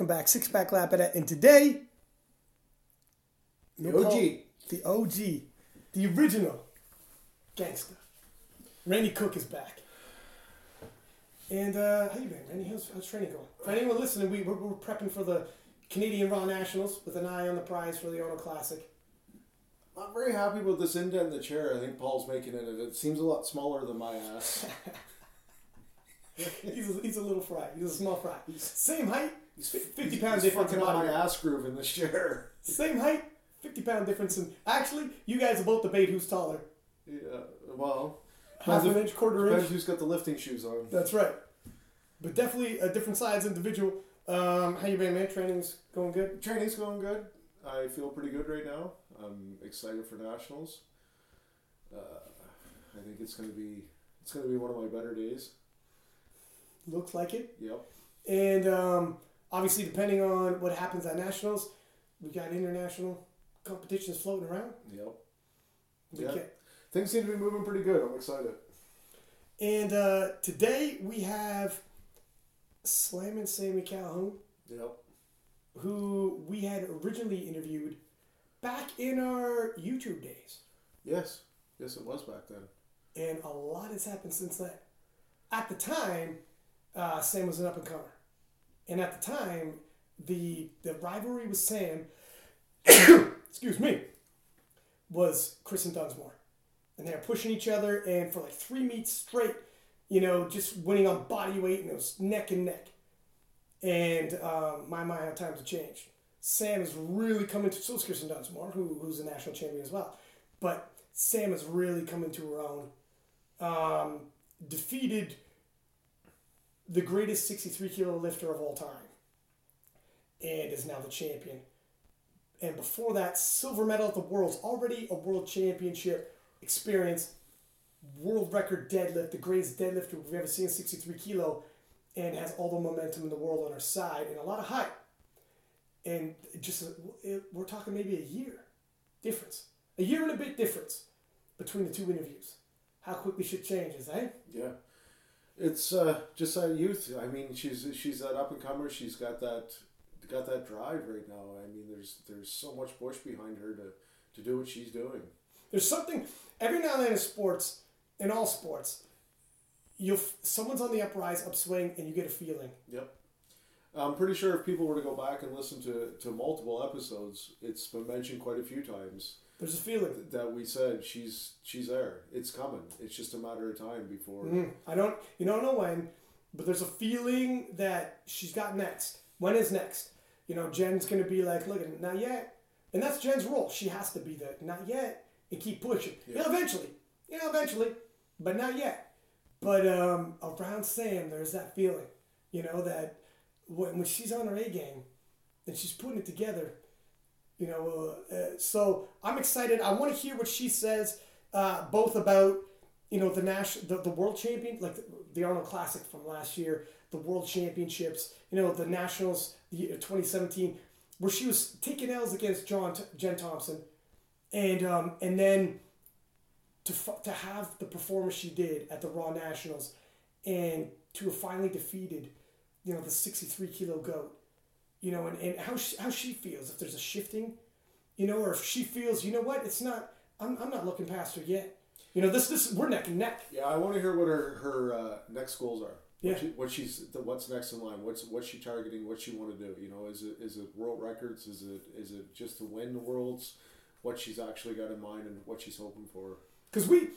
Welcome back, Six Pack Lapida, and today, The no OG. The OG, the original gangster, Randy Cook is back. And uh, how you been, Randy? How's, how's training going? For anyone listening, we, we're, we're prepping for the Canadian Raw Nationals with an eye on the prize for the Arnold Classic. I'm very happy with this indent in the chair. I think Paul's making it. It seems a lot smaller than my ass. He's a, he's a little fry. He's a small fry. Same height, He's 50 pounds he's difference in fucking up body. my ass groove in this chair. same height, 50 pound difference. And actually, you guys will both debate who's taller. Yeah, well, Half an inch, quarter inch. depends who's got the lifting shoes on. That's right. But definitely a different size individual. Um, how you been, man? Training's going good. Training's going good. I feel pretty good right now. I'm excited for nationals. Uh, I think it's gonna be it's gonna be one of my better days. Looks like it. Yep. And um, obviously, depending on what happens at nationals, we got international competitions floating around. Yep. We Yeah. Things seem to be moving pretty good. I'm excited. And uh, today we have Slammin' Sammy Calhoun, Yep. who we had originally interviewed back in our YouTube days. Yes. Yes, it was back then. and a lot has happened since then. At the time, uh, Sam was an up and comer, and at the time, the the rivalry with Sam, excuse me, was Kristen Dunsmore, and they were pushing each other, and for like three meets straight, you know, just winning on body weight, and it was neck and neck. And um, my mind, how times have changed. Sam is really coming to so is Kristen Dunsmore, who, who's a national champion as well, but Sam is really coming to her own um, defeated the greatest 63 kilo lifter of all time and is now the champion. And before that, silver medal at the Worlds, already a world championship experience, world record deadlift, the greatest deadlifter we've ever seen, 63 kilo, and has all the momentum in the world on her side and a lot of hype. And just, it, we're talking maybe a year difference, a year and a bit difference between the two interviews how quickly shit changes, eh? Yeah, it's uh, just that youth. I mean, she's she's that up and comer. She's got that got that drive right now. I mean, there's there's so much push behind her to to do what she's doing. There's something every now and then in sports, in all sports, you'll someone's on the uprise, upswing, and you get a feeling. Yep. I'm pretty sure if people were to go back and listen to, to multiple episodes, it's been mentioned quite a few times There's a feeling. that we said she's she's there. It's coming. It's just a matter of time before. Mm, I don't, you don't know when, but there's a feeling that she's got next. When is next? You know, Jen's gonna be like, look, not yet, and that's Jen's role. She has to be the not yet and keep pushing. You know, eventually, you know, eventually, but not yet. But um, around Sam, there's that feeling, you know, that when, when she's on her A game and she's putting it together, you know. Uh, uh, so I'm excited. I want to hear what she says, uh, both about you know the national, the, the world champion, like the, the Arnold Classic from last year, the World Championships, you know, the Nationals, the 2017, where she was taking L's against John Jen Thompson, and um, and then to to have the performance she did at the Raw Nationals, and to have finally defeated, you know, the 63 kilo goat, you know, and, and how she, how she feels if there's a shifting, you know, or if she feels, you know what, it's not, I'm, I'm not looking past her yet. You know, this this we're neck and neck. Yeah, I want to hear what her her uh, next goals are. Yeah. What, she, what she's the, what's next in line. What's what's she targeting? What she want to do? You know, is it is it world records? Is it is it just to win the worlds? What she's actually got in mind and what she's hoping for. Because we,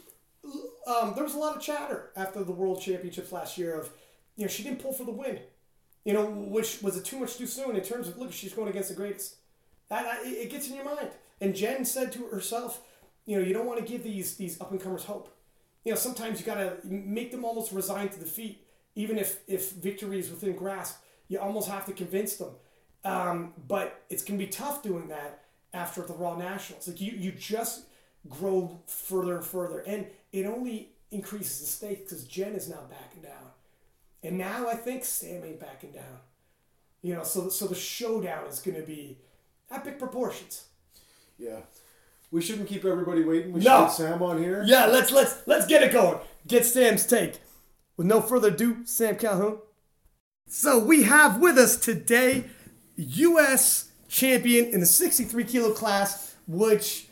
um, there was a lot of chatter after the World Championships last year of, you know, she didn't pull for the win. You know, which was it too much too soon in terms of look, she's going against the greatest. That, it gets in your mind. And Jen said to herself, you know, you don't want to give these these up and comers hope. You know, sometimes you gotta make them almost resign to defeat, even if if victory is within grasp. You almost have to convince them. Um, but it's gonna be tough doing that after the Raw Nationals. Like you, you just grow further and further, and it only increases the stakes because Jen is now backing down, and now I think Sam ain't backing down. You know, so so the showdown is gonna be epic proportions. Yeah. We shouldn't keep everybody waiting. We should No. get Sam on here. Yeah, let's let's let's get it going. Get Sam's take. With no further ado, Sam Calhoun. So we have with us today U.S. champion in the 63 kilo class, which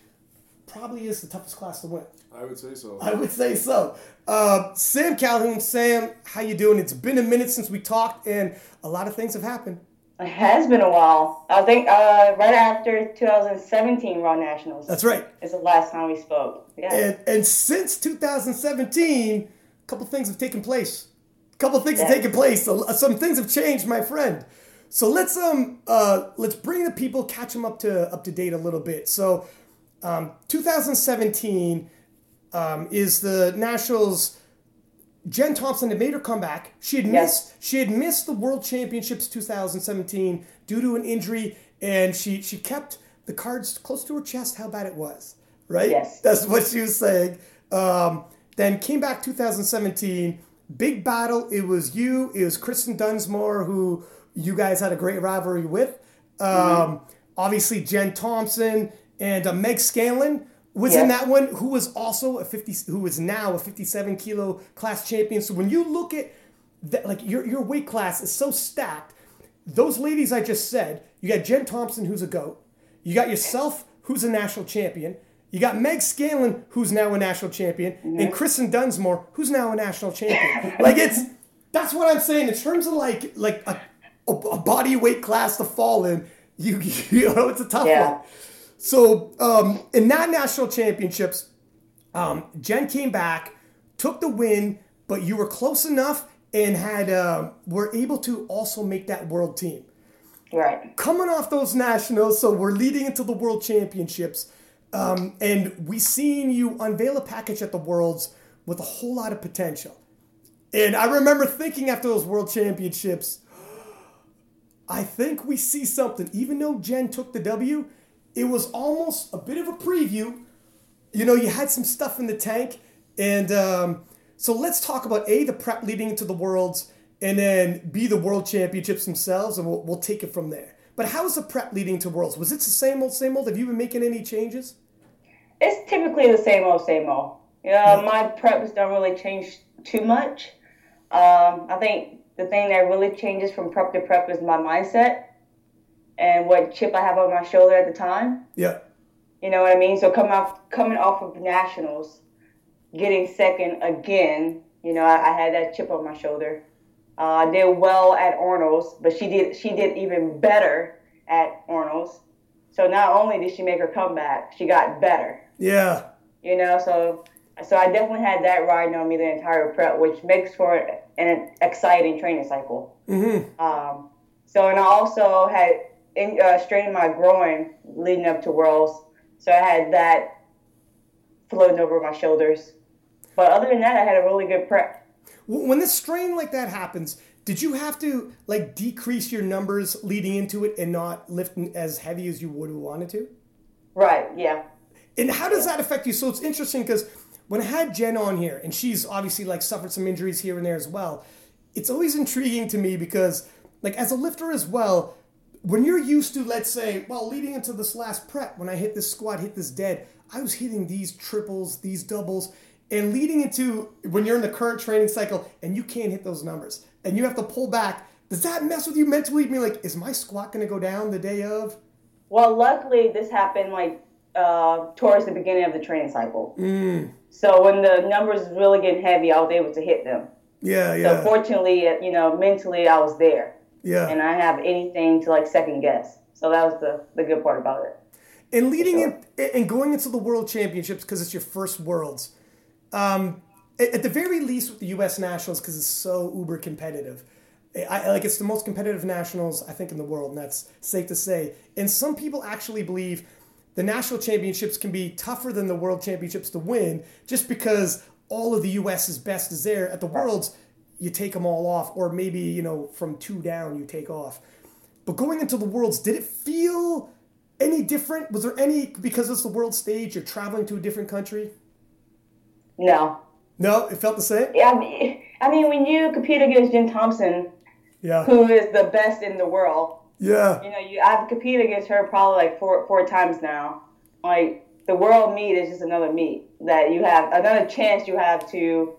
probably is the toughest class to win. I would say so. I would say so. Uh, Sam Calhoun, Sam, how you doing? It's been a minute since we talked, and a lot of things have happened. It has been a while. I think uh, right after 2017 Raw Nationals. That's right. Is the last time we spoke. Yeah. And, and since 2017, a couple things have taken place. A couple things have taken place. Some things have changed, my friend. So let's um uh let's bring the people, catch them up to up to date a little bit. So, um, 2017 um, is the Nationals. Jen Thompson had made her comeback. She had Yes. missed she had missed the World Championships 2017 due to an injury, and she she kept the cards close to her chest. How bad it was, right? Yes. That's what she was saying. Um, then came back 2017, big battle. It was you. It was Kristen Dunsmore who you guys had a great rivalry with. Um, Obviously, Jen Thompson and uh, Meg Scanlon was in that one. Who was also a 50, who is now a 57 kilo class champion. So when you look at that, like your your weight class is so stacked. Those ladies I just said, you got Jen Thompson, who's a goat. You got yourself, who's a national champion. You got Meg Scanlon, who's now a national champion, and Kristen Dunsmore, who's now a national champion. like it's that's what I'm saying in terms of like like a, a, a body weight class to fall in. You you know it's a tough Yeah. one. So um, in that national championships, um, Jen came back, took the win, but you were close enough and had uh, were able to also make that world team right. coming off those nationals, so we're leading into the world championships, um, and we seen you unveil a package at the worlds with a whole lot of potential. And I remember thinking after those world championships, I think we see something. Even though Jen took the W, it was almost a bit of a preview. You know, you had some stuff in the tank, and um, so let's talk about a the prep leading into the worlds, and then b the world championships themselves, and we'll, we'll take it from there. But how is the prep leading to worlds? Was it the same old, same old? Have you been making any changes? It's typically the same old, same old. You know, my preps don't really change too much. Um, I think the thing that really changes from prep to prep is my mindset and what chip I have on my shoulder at the time. Yeah, You know what I mean? So coming off coming off of nationals, getting second again. You know, I, I had that chip on my shoulder. Uh, I did well at Arnold's, but she did she did even better at Arnold's. So not only did she make her comeback, she got better. yeah, You know, so so I definitely had that riding on me the entire prep, which makes for an exciting training cycle. mm-hmm. Um, so, and I also had in, uh, strained my groin leading up to Worlds. So I had that floating over my shoulders. But other than that, I had a really good prep. When this strain like that happens, did you have to like decrease your numbers leading into it and not lift as heavy as you would have wanted to? Right, yeah. And how does that affect you? So it's interesting because when I had Jen on here, and she's obviously like suffered some injuries here and there as well, it's always intriguing to me because, like, as a lifter as well, when you're used to, let's say, well, leading into this last prep, when I hit this squat, hit this dead, I was hitting these triples, these doubles, and leading into when you're in the current training cycle and you can't hit those numbers and you have to pull back, does that mess with you mentally? Be like, is my squat going to go down the day of? Well, luckily, this happened like uh, towards the beginning of the training cycle. So when the numbers really getting heavy, I was able to hit them. Yeah, So yeah, fortunately, uh, you know, mentally, I was there, yeah. and I have anything to like second guess. So that was the the good part about it. And leading sure. in and going into the World Championships because it's your first Worlds. Um, at, the very least, with the U.S. Nationals, because it's so uber competitive. I, I- like it's the most competitive nationals I think in the world, and that's safe to say. And some people actually believe the national championships can be tougher than the World Championships to win, just because all of the U.S.'s best is there. At the Worlds, you take them all off, or maybe you know from two down you take off. But going into the Worlds, did it feel any different? Was there any because it's the world stage? You're traveling to a different country. No, No, it felt the same. yeah, I mean, I mean, when you compete against Jen Thompson, Yeah, who is the best in the world, yeah, you know, you I've competed against her probably like four four times now. Like the world meet is just another meet that you have another chance you have to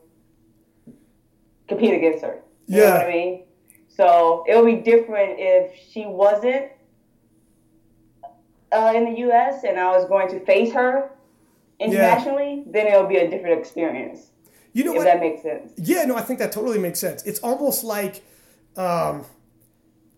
compete against her. You know Yeah. what I mean? So it would be different if she wasn't uh, in the U.S. and I was going to face her internationally. Then it would be a different experience. You know If what? that makes sense. Yeah, no, I think that totally makes sense. It's almost like, um,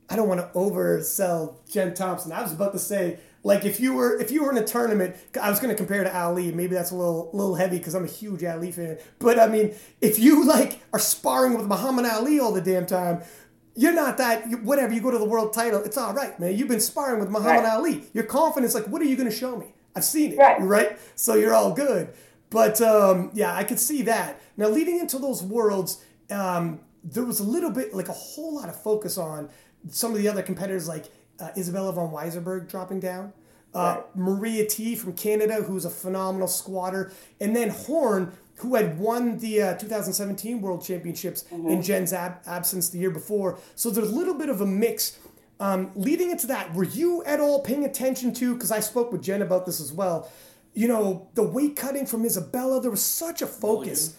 I don't want to oversell Jen Thompson. I was about to say, like, if you were if you were in a tournament, I was going to compare to Ali. Maybe that's a little little heavy because I'm a huge Ali fan. But I mean, if you like are sparring with Muhammad Ali all the damn time. You're not that. You, whatever. You go to the world title. It's all right, man. You've been sparring with Muhammad Right. Ali. Your confidence, like, what are you going to show me? I've seen it. Right. Right. So you're all good. But um, yeah, I could see that. Now, leading into those worlds, um, there was a little bit, like a whole lot of focus on some of the other competitors, like uh, Isabella von Weissenberg dropping down, uh, Maria Htee from Canada, who's a phenomenal squatter, and then Horn, who had won the uh, 2017 World Championships in Jen's ab- absence the year before. So there's a little bit of a mix. Um, leading into that, were you at all paying attention to? Because I spoke with Jen about this as well. You know, the weight cutting from Isabella, there was such a focus.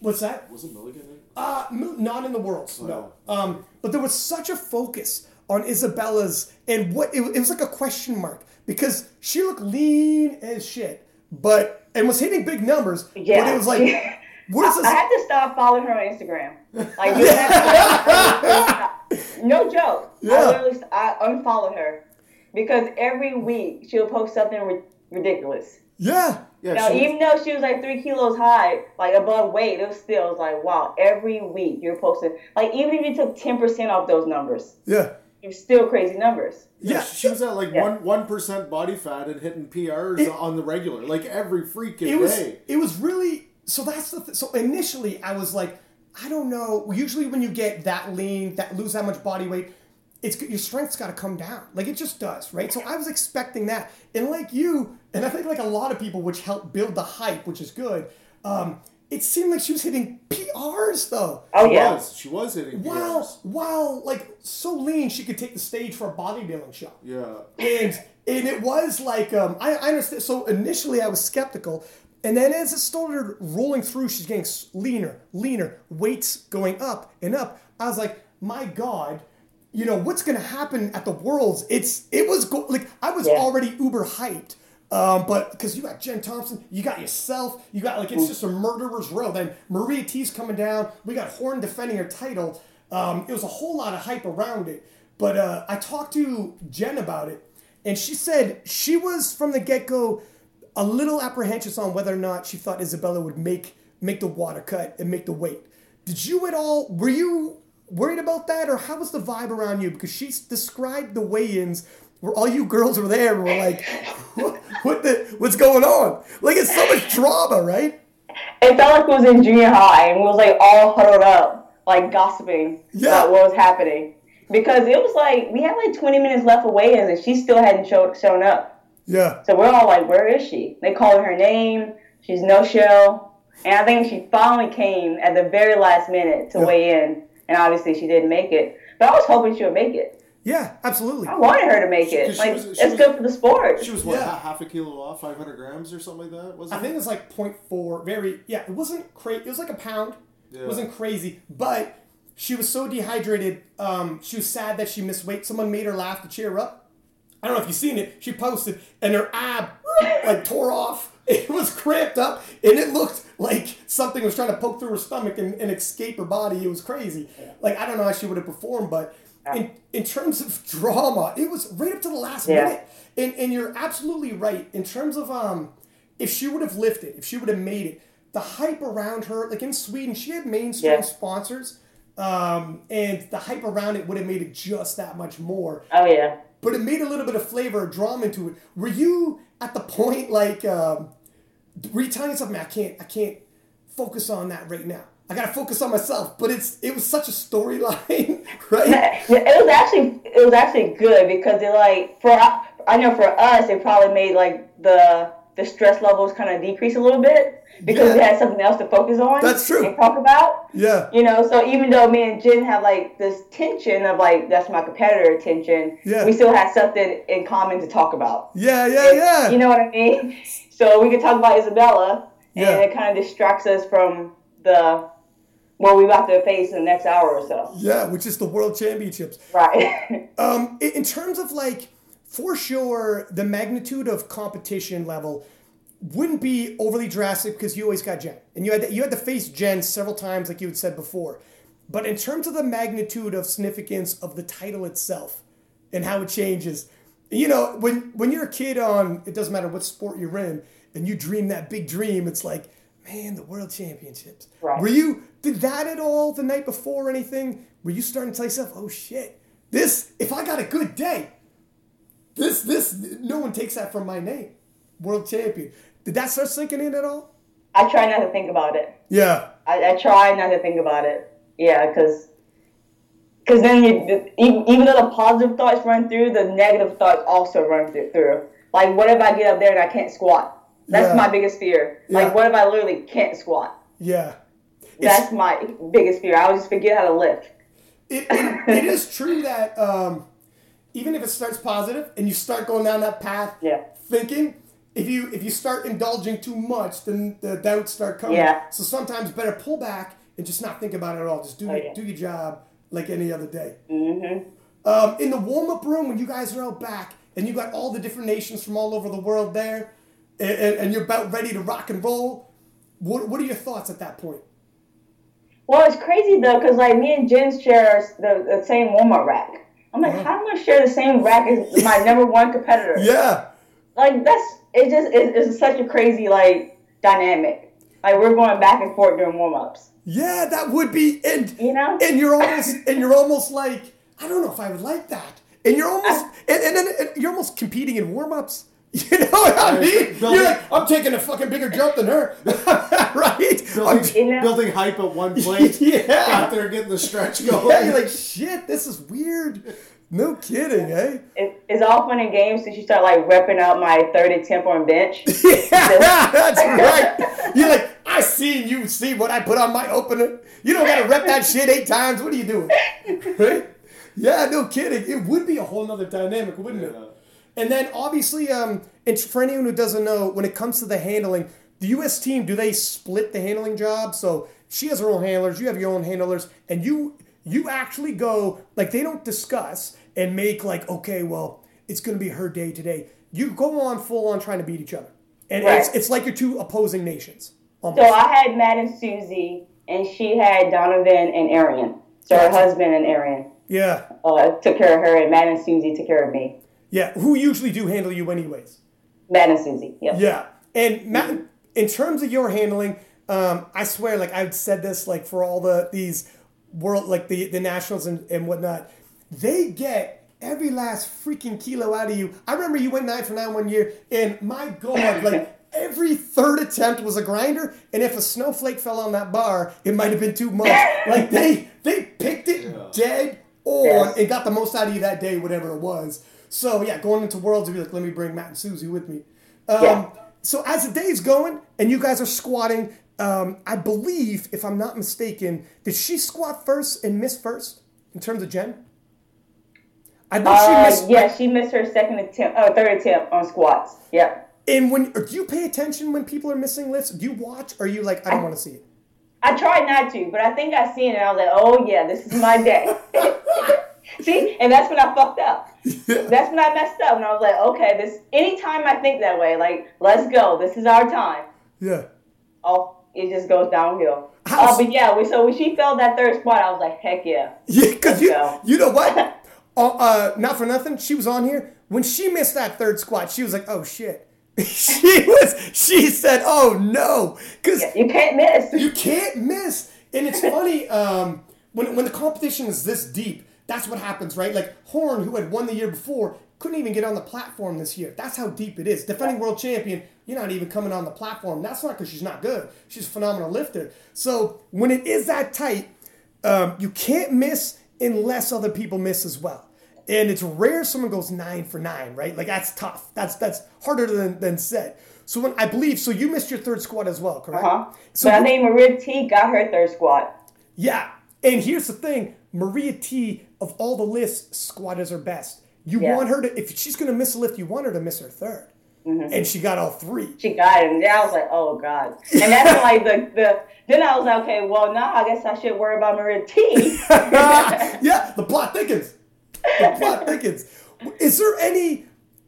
What's that? Was it Milligan? Uh, not in the worlds, no. Um, but there was such a focus on Isabella's and what it, it was like a question mark because she looked lean as shit, but and was hitting big numbers. But Yeah. it was like, what is I had to stop following her on Instagram. Like, you have to, no joke. Yeah. I literally I unfollowed her because every week she'll post something ri- ridiculous. Yeah, Yeah, Now, she was- even though she was like three kilos high, like above weight, it was still it was like, wow, every week you're posting. Like, even if you took 10% off those numbers, yeah, you're still crazy numbers. yeah, yeah. she was at like Yeah. one one percent body fat and hitting PRs It- on the regular, like every freaking it was day. it was really so that's the th- so initially I was like I don't know usually when you get that lean that lose that much body weight it's your strength's got to come down like it just does right so I was expecting that and like you and I think like a lot of people which helped build the hype which is good um, it seemed like she was hitting PRs though Oh, She yeah. was. She was hitting while PRs. while like so lean she could take the stage for a bodybuilding show Yeah. and and it was like um, I, I understand. So initially I was skeptical, and then as it started rolling through, she's getting leaner, leaner, weights going up and up. I was like, my God, you know what's going to happen at the Worlds? It's it was go- like I was Yeah. already uber hyped. Um, but because you got Jen Thompson, you got yourself, you got like it's just a murderer's row. Then Maria Htee's coming down. We got Horn defending her title. Um, it was a whole lot of hype around it. But uh, I talked to Jen about it, and she said she was from the get go a little apprehensive on whether or not she thought Isabella would make make the water cut and make the weight. Did you at all? Were you worried about that, or how was the vibe around you? Because she described the weigh-ins where all you girls were there and were like, what, what the what's going on? Like it's so much drama, right? It felt like it was in junior high and we was like all huddled up, like gossiping Yeah. about what was happening. Because it was like we had like 20 minutes left for weigh-ins and she still hadn't showed, shown up. Yeah, So we're all like, where is she? They called her name. She's no show. And I think she finally came at the very last minute to Yeah. weigh in. And obviously she didn't make it. But I was hoping she would make it. Yeah, absolutely. I wanted her to make it. She Like, was- it's was- good for the sport. She was what Yeah. half a kilo off, five hundred grams or something like that. Was I think it was like 0.4, very yeah. It wasn't crazy. It was like a pound. Yeah. It wasn't crazy, but she was so dehydrated. Um, she was sad that she missed weight. Someone made her laugh to cheer her up. I don't know if you've seen it. She posted, and her ab like tore off. It was cramped up, and it looked like something was trying to poke through her stomach and, and escape her body. It was crazy. Like I don't know how she would have performed, but in in terms of drama, it was right up to the last Yeah. minute. And and you're absolutely right in terms of um, if she would have lifted, if she would have made it, the hype around her, like in Sweden, she had mainstream Yeah. sponsors, um, and the hype around it would have made it just that much more. Oh, yeah. But it made a little bit of flavor, or drama into it. Were you at the point like, um, were you telling yourself, man, I can't, I can't focus on that right now. I gotta focus on myself. But it's it was such a storyline, right? Yeah, it was actually it was actually good because it like for I know for us it probably made like the the stress levels kind of decrease a little bit because we had something else to focus on. That's true. And talk about. Yeah. You know, so even though me and Jen have like this tension of like that's my competitor tension, Yeah. we still had something in common to talk about. Yeah, yeah, yeah. You know what I mean? So we could talk about Isabella, and Yeah. it kind of distracts us from the what we about to face in the next hour or so. Yeah, which is the World Championships. Right. Um, in in terms of like, for sure, the magnitude of competition level wouldn't be overly drastic because you always got Jen, and you had to, you had to face Jen several times, like you had said before. But in terms of the magnitude of significance of the title itself and how it changes, you know, when when you're a kid on, it doesn't matter what sport you're in, and you dream that big dream, it's like, man, the World Championships. Right. Were you did that at all the night before or anything? Were you starting to tell yourself, oh shit, this if I got a good day, this this no one takes that from my name, world champion. Did that start sinking in at all? I try not to think about it. Yeah, I, I try not to think about it. Yeah, because because then you even, even though the positive thoughts run through, the negative thoughts also run through. Like, what if I get up there and I can't squat? That's Yeah. my biggest fear. Yeah. Like, what if I literally can't squat? yeah. That's my biggest fear. I would just forget how to lift. It, it, it is true that um, even if it starts positive and you start going down that path, Yeah. thinking if you if you start indulging too much, then the doubts start coming. Yeah. So sometimes better pull back and just not think about it at all. Just do Oh, yeah. do your job like any other day. Mm-hmm. Um, in the warm up room when you guys are out back and you got all the different nations from all over the world there, and, and, and you're about ready to rock and roll. What what are your thoughts at that point? Well, it's crazy though, because like me and Jen share the, the same warm up rack. I'm like, Uh-huh. how am I share the same rack as my number one competitor? Yeah. Like that's it. Just it, it's such a crazy like dynamic. Like we're going back and forth during warm ups. Yeah, that would be and You know? and you're almost and you're almost like I don't know if I would like that. And you're almost and, and then and you're almost competing in warm ups. You know what I mean? Building- You're like, I'm taking a fucking bigger jump than her, right? I'm- Building, You know? building hype at one plate. Yeah. Out there getting the stretch going. yeah, you're like, shit, this is weird. No kidding, eh? It, it's all fun and games since you start like repping out my third attempt on bench. Yeah, that's right. You're like, I seen you see what I put on my opener. You don't gotta rep that shit eight times. What are you doing? Right? Yeah, no kidding. It would be a whole nother dynamic, wouldn't it? And then obviously, um, and for anyone who doesn't know, when it comes to the handling, the U.S. team do they split the handling job? So she has her own handlers, you have your own handlers, and you you actually go like they don't discuss and make like okay, well, it's gonna be her day today. You go on full on trying to beat each other, and it's Right. it's like you're two opposing nations. So I had Matt and Susie, and she had Donovan and Arian. So her husband and Arian yeah, uh, took care of her, and Matt and Susie took care of me. Yeah. Who usually do handle you anyways? Matt and Susie. Yep. Yeah, and Matt, in terms of your handling, um, I swear, like I've said this, like for all the these world, like the the nationals and, and whatnot, they get every last freaking kilo out of you. I remember you went nine for nine one year, and my god, like. Every third attempt was a grinder, and if a snowflake fell on that bar, it might have been too much. Like they they picked it Yeah. dead on Yes. and got the most out of you that day, whatever it was. So yeah, going into worlds, you'd be like, let me bring Matt and Susie with me. Um, Yeah. So as the day's going and you guys are squatting, um, I believe, if I'm not mistaken, did she squat first and miss first in terms of Jen? I know Uh, she missed. yeah, she missed her second attempt, uh, third attempt on squats. Yep. And when do you pay attention when people are missing lifts? Do you watch? Or are you like, I don't want to see it? I tried not to, but I think I seen it. and I was like, oh yeah, this is my day. See, and that's when I fucked up. That's when I messed up, and I was like, okay, this. Anytime I think that way, like, let's go. This is our time. Yeah. Oh, it just goes downhill. Oh, Uh, but yeah, we, so when she failed that third squat, I was like, heck yeah. Yeah, because you, go. you know what? uh, uh, not for nothing, she was on here. When she missed that third squat, she was like, oh shit. she was, she said, oh no. Because You can't miss. you can't miss. And it's funny, um, when, when the competition is this deep, that's what happens, right? Like Horn, who had won the year before, couldn't even get on the platform this year. That's how deep it is. Defending world champion, you're not even coming on the platform. That's not because she's not good. She's a phenomenal lifter. So when it is that tight, um, you can't miss unless other people miss as well. And it's rare someone goes nine for nine, right? Like that's tough. That's that's harder than, than said. So when I believe, so you missed your third squat as well, correct? Huh? So but I think Maria Htee got her third squat. yeah, and here's the thing: Maria Htee of all the lifts, squat is her best. You Yeah. want her to, if she's going to miss a lift, you want her to miss her third. Mm-hmm. and she got all three. She got it, and then I was like, oh god. And that's like the the. Then I was like, okay, well now I guess I should worry about Maria Htee. yeah, the plot thickens. The plot thickens. Is there any,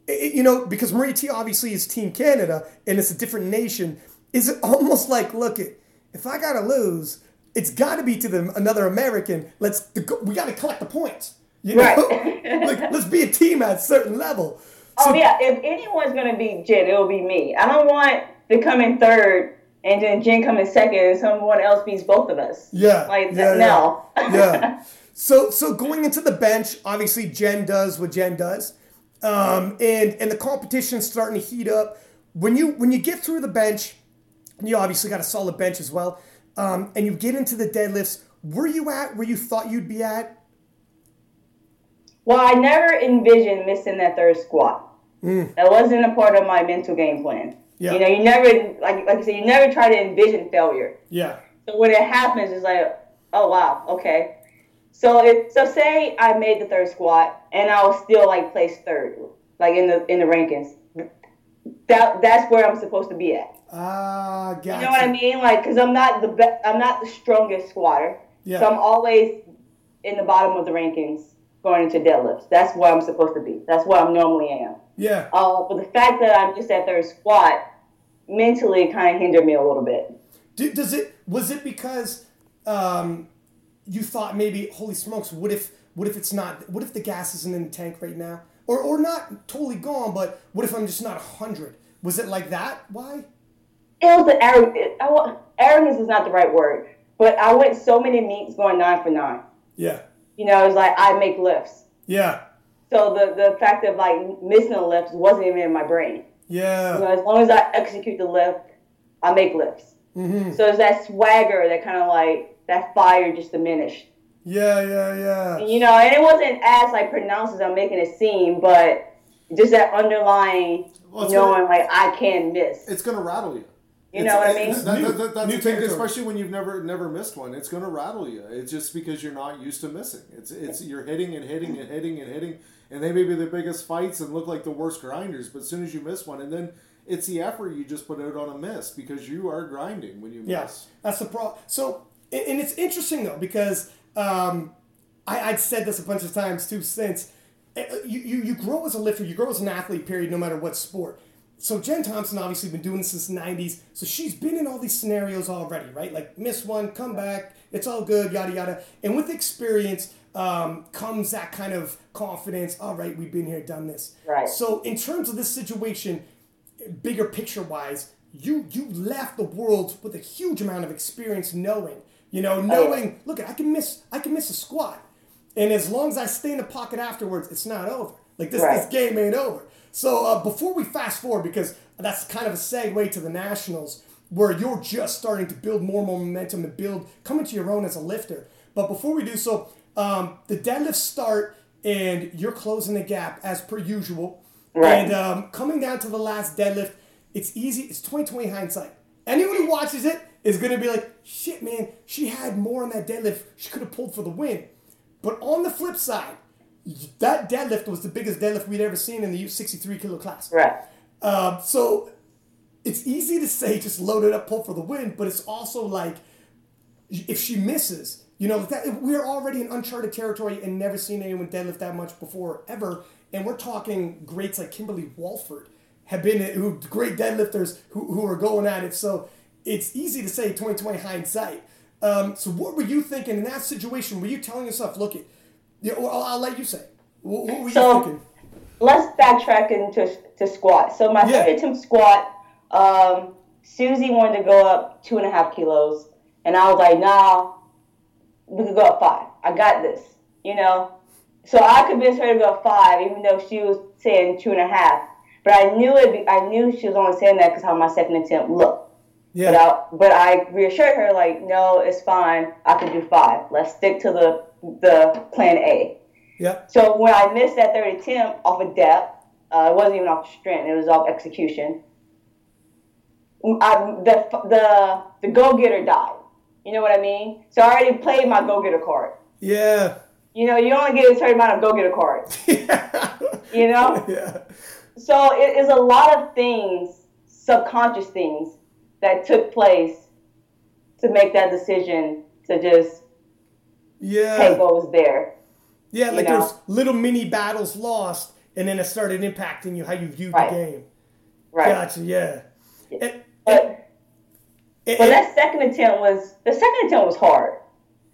you know, because Maria Htee obviously is Team Canada and it's a different nation. Is it almost like, look, it if I gotta lose, it's got to be to the another American. Let's we got to collect the points. You know, right. like let's be a team at a certain level. So, oh yeah, if anyone's gonna beat Jen, it'll be me. I don't want to come in third and then Jen come in second and someone else beats both of us. Yeah, like yeah, no. Yeah. yeah. So so going into the bench, obviously Jen does what Jen does, um, and and the competition's starting to heat up. When you when you get through the bench, you obviously got a solid bench as well, um, and you get into the deadlifts. Were you at where you thought you'd be at? Well, I never envisioned missing that third squat. Mm. That wasn't a part of my mental game plan. Yeah. You know, you never like like I said, you never try to envision failure. Yeah. So when it happens, it's like, oh wow, okay. So if so, say I made the third squat and I was still like placed third, like in the in the rankings. That that's where I'm supposed to be at. Ah, uh, gotcha. You know what I mean? Like, cause I'm not the be- I'm not the strongest squatter. Yeah. So I'm always in the bottom of the rankings going into deadlifts. That's where I'm supposed to be. That's where I normally am. Yeah. Uh, but the fact that I'm just at third squat mentally kind of hindered me a little bit. does it? Was it because um, you thought maybe, holy smokes, what if? What if it's not? What if the gas isn't in the tank right now? Or, or not totally gone, but what if I'm just not hundred? Was it like that? Why? It was the arrogance. Arrogance is not the right word, but I went so many meets going nine for nine. Yeah. You know, it's like I make lifts. Yeah. So the the fact of like missing a lift wasn't even in my brain. Yeah. You know, as long as I execute the lift, I make lifts. Mm-hmm. So it's that swagger that kind of like that fire just diminished. Yeah, yeah, yeah. And, you know, and it wasn't as like pronounced as I'm making it seem, but just that underlying well, knowing gonna, like I can miss. It's gonna rattle you. You know what I mean? That, that, that, that's thing, especially when you've never never missed one. It's going to rattle you. It's just because you're not used to missing. It's it's you're hitting and hitting and hitting and hitting, and they may be the biggest fights and look like the worst grinders. But as soon as you miss one, and then it's the effort you just put out on a miss because you are grinding when you miss. Yes, that's the problem. So, and it's interesting though because um, I, I'd said this a bunch of times too since. Uh, you, you, you grow as a lifter, you grow as an athlete, period, no matter what sport so Jen Thompson obviously been doing this since '90s, so she's been in all these scenarios already, right? Like miss one, come back, it's all good, yada yada. And with experience um, comes that kind of confidence. All right, we've been here, done this. Right. So in terms of this situation, bigger picture wise, you you left the world with a huge amount of experience, knowing, you know, knowing. Look, I can miss, I can miss a squat, and as long as I stay in the pocket afterwards, it's not over. Like this, right. this game ain't over. So uh, before we fast forward, because that's kind of a segue to the Nationals, where you're just starting to build more more momentum and build, come into your own as a lifter. But before we do so, um, the deadlifts start and you're closing the gap as per usual. Right. And um, coming down to the last deadlift, it's easy. It's 2020 hindsight. Anyone who watches it is going to be like, shit, man, she had more on that deadlift. She could have pulled for the win. But on the flip side, that deadlift was the biggest deadlift we'd ever seen in the 63 kilo class. Right. Um, so it's easy to say just load it up, pull for the win, but it's also like if she misses, you know, that we're already in uncharted territory and never seen anyone deadlift that much before ever. And we're talking greats like Kimberly Walford have been who great deadlifters who, who are going at it. So it's easy to say 2020 hindsight. Um, so what were you thinking in that situation? Were you telling yourself, look, it yeah, well, I'll let you say. What, what were so, you thinking? Let's backtrack into to squat. So my yeah. third attempt squat, um, Susie wanted to go up two and a half kilos, and I was like, nah, we could go up five. I got this, you know. So I convinced her to go up five, even though she was saying two and a half. But I knew it. I knew she was only saying that because how my second attempt looked. Yeah. But I, but I reassured her like, no, it's fine. I can do five. Let's stick to the the plan A. Yeah. So when I missed that third attempt off of depth, uh, it wasn't even off strength; it was off execution. I, the the the go getter died. You know what I mean? So I already played my go getter card. Yeah. You know, you only get a certain amount of go getter cards. yeah. You know. Yeah. so it is a lot of things, subconscious things, that took place to make that decision to just Yeah. was there. Yeah, like know? there's little mini battles lost, and then it started impacting you how you viewed Right. the game. Right. Gotcha. Yeah. And- But and- but and- that second attempt was the second attempt was hard.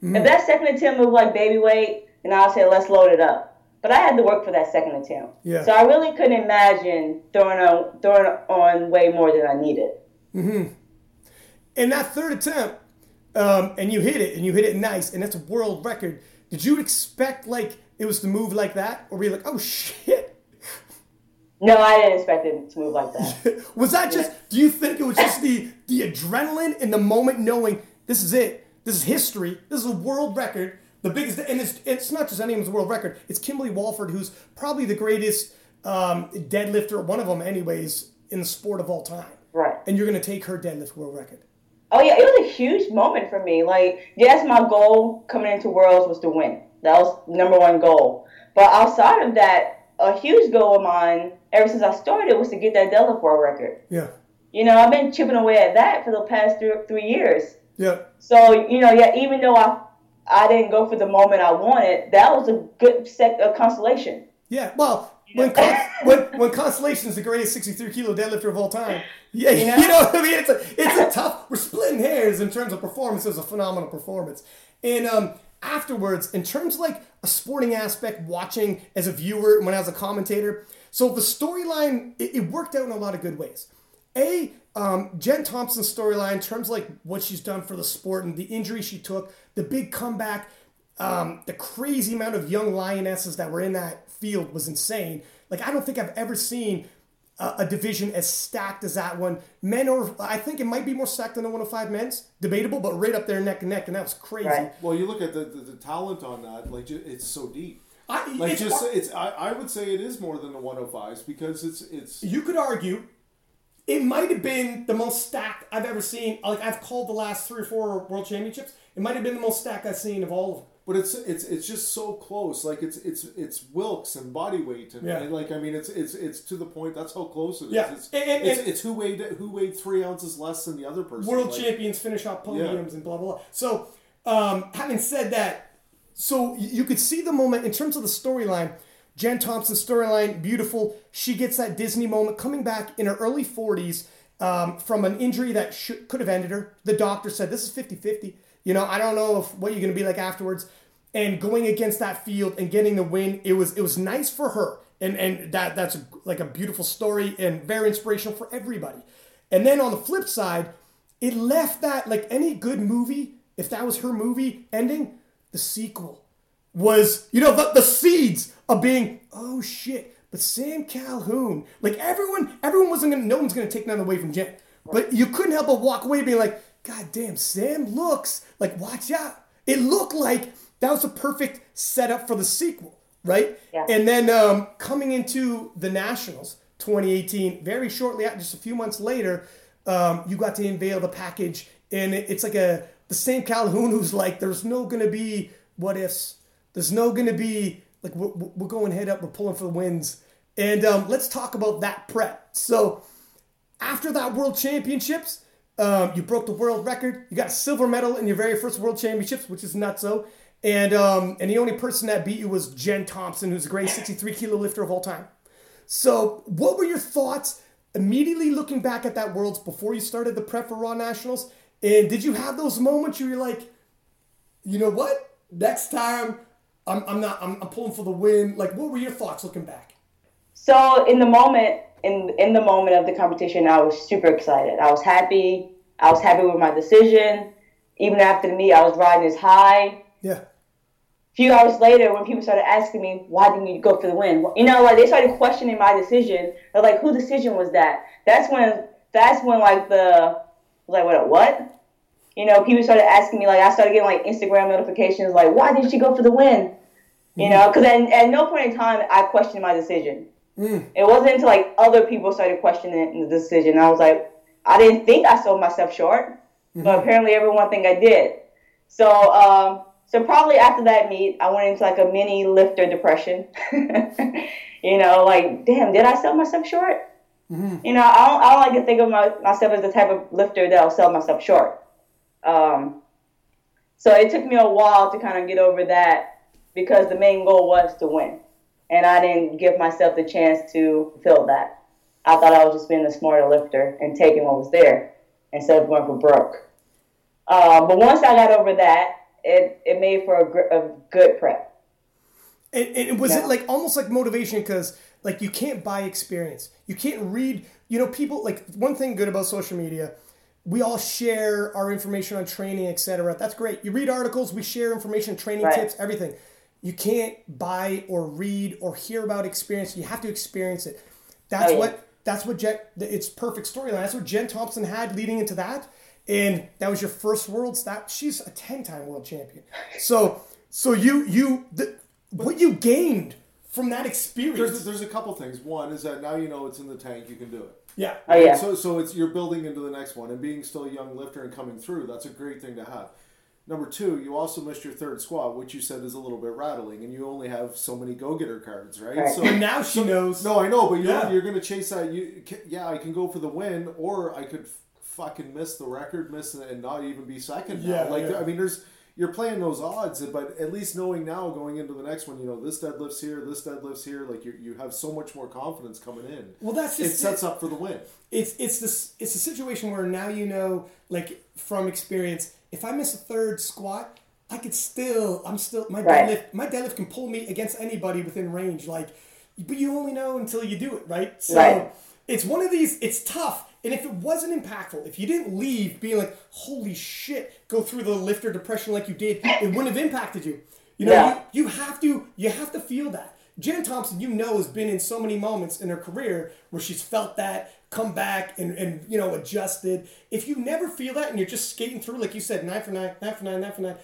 Mm-hmm. If that second attempt was like baby weight, then I'll say let's load it up. But I had to work for that second attempt. Yeah. So I really couldn't imagine throwing on throwing on way more than I needed. in that third attempt, um, and you hit it, and you hit it nice, and that's a world record. Did you expect like it was to move like that, or were you like, oh shit? No, I didn't expect it to move like that. Was that just? Do you think it was just the the adrenaline in the moment, knowing this is it, this is history, this is a world record, the biggest, and it's it's not just anyone's world record. It's Kimberly Walford, who's probably the greatest um, deadlifter, one of them, anyways, in the sport of all time. right. And you're gonna take her deadlift world record. Oh yeah, it was a huge moment for me. Like, yes, my goal coming into Worlds was to win. That was number one goal. But outside of that, a huge goal of mine, ever since I started, was to get that deadlift world record. Yeah. You know, I've been chipping away at that for the past three, three years. Yeah. So you know, yeah, even though I I didn't go for the moment I wanted, that was a good set of consolation. Yeah, well, when Con- when when Constellation is the greatest 63 kilo deadlifter of all time, yeah, you know, know? what I mean. It's a it's a tough. We're splitting hairs in terms of performance. It was a phenomenal performance, and um, afterwards, in terms of like a sporting aspect, watching as a viewer when I was a commentator. So the storyline it, it worked out in a lot of good ways. A um, Jen Thompson's storyline in terms of like what she's done for the sport and the injury she took, the big comeback, um, the crazy amount of young lionesses that were in that field was insane. Like I don't think I've ever seen a, a division as stacked as that one. Men or I think it might be more stacked than the 105 men's. Debatable, but right up there neck and neck, and that was crazy. Right. Well, you look at the, the, the talent on that, like it's so deep. I, Like it's just it's I, I would say it is more than the 105s because it's it's you could argue it might have been the most stacked I've ever seen. Like I've called the last three or four world championships. It might have been the most stacked I've seen of all of them. But it's it's it's just so close. Like it's it's it's Wilks and body weight and, Yeah. and like I mean it's it's it's to the point. That's how close it is. Yeah. It's, And- and- it's, it's who weighed who weighed three ounces less than the other person. world Like, champions finish off podiums and blah blah blah. So, um, having said that, so you could see the moment in terms of the storyline. Jen Thompson's storyline, beautiful. She gets that Disney moment coming back in her early 40s um, from an injury that should, could have ended her. The doctor said, This is 50 50. You know, I don't know if, what you're going to be like afterwards. And going against that field and getting the win, it was it was nice for her. And, and that that's a, like a beautiful story and very inspirational for everybody. And then on the flip side, it left that like any good movie, if that was her movie ending, the sequel was, you know, the, the seeds of being, oh shit, but Sam Calhoun, like everyone, everyone wasn't gonna, no one's gonna take nothing away from Jen. But you couldn't help but walk away being like, God damn, Sam looks like, watch out. It looked like that was a perfect setup for the sequel, right? Yeah. And then um, coming into the Nationals 2018, very shortly, after, just a few months later, um, you got to unveil the package, and it's like a the same Calhoun who's like, there's no gonna be what ifs, there's no gonna be like we're, we're going head up, we're pulling for the wins, and um, let's talk about that prep. So after that World Championships, um, you broke the world record. You got a silver medal in your very first World Championships, which is nutso. And um, and the only person that beat you was Jen Thompson, who's the greatest 63 kilo lifter of all time. So, what were your thoughts immediately looking back at that Worlds before you started the prep for Raw Nationals? And did you have those moments where you're like, you know what? Next time, I'm, I'm not. I'm, I'm pulling for the win. Like, what were your thoughts looking back? So in the moment, in in the moment of the competition, I was super excited. I was happy. I was happy with my decision. Even after the meet, I was riding as high. Yeah. A few hours later, when people started asking me, "Why didn't you go for the win?" You know, like they started questioning my decision. They're like, "Whose decision was that?" That's when. That's when like the like what what. You know, people started asking me like I started getting like Instagram notifications like, "Why didn't you go for the win?" You mm-hmm. know, because at, at no point in time I questioned my decision. It wasn't until like other people started questioning the decision. I was like, I didn't think I sold myself short, but apparently everyone think I did. So um, so probably after that meet, I went into like a mini lifter depression. you know, like, damn, did I sell myself short? Mm-hmm. You know, I don't, I don't like to think of my, myself as the type of lifter that'll sell myself short. Um, so it took me a while to kind of get over that because the main goal was to win. And I didn't give myself the chance to fulfill that. I thought I was just being a smarter lifter and taking what was there instead of going for broke. Uh, but once I got over that, it, it made for a, a good prep. And, and was yeah. it like almost like motivation because like you can't buy experience. You can't read. You know, people like one thing good about social media. We all share our information on training, etc. That's great. You read articles, we share information, training right. tips, everything. You can't buy or read or hear about experience. You have to experience it. That's oh, yeah. what. That's what Jen. It's perfect storyline. That's what Jen Thompson had leading into that and that was your first worlds. That she's a ten-time world champion. So, so you you the, what you gained from that experience. There's, there's a couple things. One is that now you know it's in the tank. You can do it. Yeah. Oh yeah. So so it's you're building into the next one and being still a young lifter and coming through. That's a great thing to have. Number two, you also missed your third squat, which you said is a little bit rattling, and you only have so many go-getter cards, right? right. So and now she so, knows. No, I know, but you're, yeah. you're going to chase that. You, yeah, I can go for the win, or I could fucking miss the record, miss and not even be second. Now. Yeah, like yeah. I mean, there's you're playing those odds, but at least knowing now going into the next one, you know, this deadlifts here, this deadlifts here, like you you have so much more confidence coming in. Well, that's just, it sets up for the win. It's it's this it's a situation where now you know, like from experience, if I miss a third squat, I could still I'm still my right. deadlift my deadlift can pull me against anybody within range. Like, but you only know until you do it, right? So right. it's one of these. It's tough and if it wasn't impactful, if you didn't leave being like, holy shit, go through the lifter depression like you did, it wouldn't have impacted you. You know, yeah. you, you have to you have to feel that. Jen Thompson, you know, has been in so many moments in her career where she's felt that, come back and, and you know, adjusted. If you never feel that and you're just skating through, like you said, nine for nine, nine for nine, nine for nine,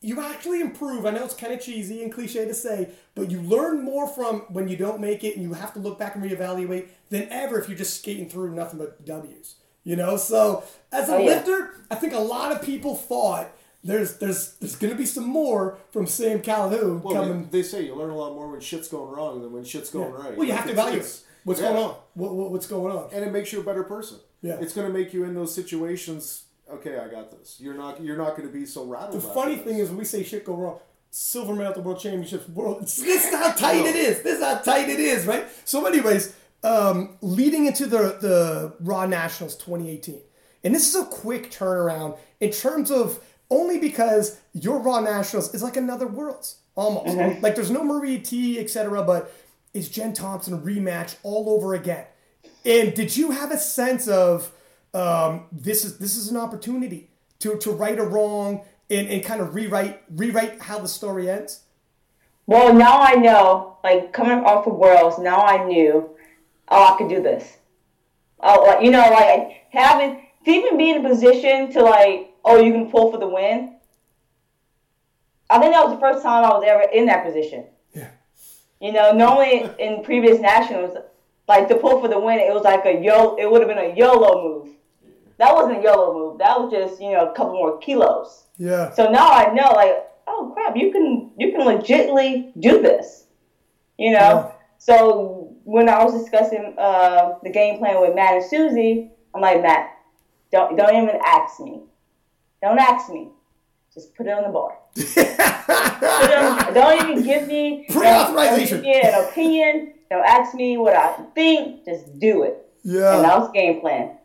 you actually improve. I know it's kind of cheesy and cliche to say, but you learn more from when you don't make it and you have to look back and reevaluate than ever if you're just skating through nothing but W's. You know, so as a oh, yeah. lifter, I think a lot of people thought there's there's there's gonna be some more from Sam Calhoun well, coming. They, they, say you learn a lot more when shit's going wrong than when shit's going yeah. right. Well, you have to evaluate what's yeah. going on. What, what, what's going on, and it makes you a better person. Yeah, it's gonna make you in those situations okay, I got this. You're not you're not going to be so rattled. The funny thing is, when we say shit go wrong, silver medal at the World Championships, world. This is how tight it is. This is how tight it is, right? So, anyways, um, leading into the the Raw Nationals 2018, and this is a quick turnaround in terms of only because your Raw Nationals is like another Worlds almost. Mm-hmm. Like there's no Maria Htee, etc. But it's Jen Thompson rematch all over again. And did you have a sense of um, this is this is an opportunity to to right a wrong and, and kind of rewrite rewrite how the story ends? Well, now I know. Like coming off of Worlds, now I knew. Oh, I could do this. Oh, like, you know, like having to even be in a position to like, oh, you can pull for the win. I think that was the first time I was ever in that position. You know, normally in previous nationals, like to pull for the win, it was like a yo. It would have been a YOLO move that wasn't a YOLO move. That was just you know a couple more kilos. Yeah. So now I know like oh crap you can you can legitly do this. You know. Yeah. So when I was discussing uh, the game plan with Matt and Susie, I'm like Matt, don't don't even ask me. Don't ask me. Just put it on the board. On, don't even give me pre-authorization. Don't, an opinion. Don't ask me what I think. Just do it. Yeah. And that was game plan.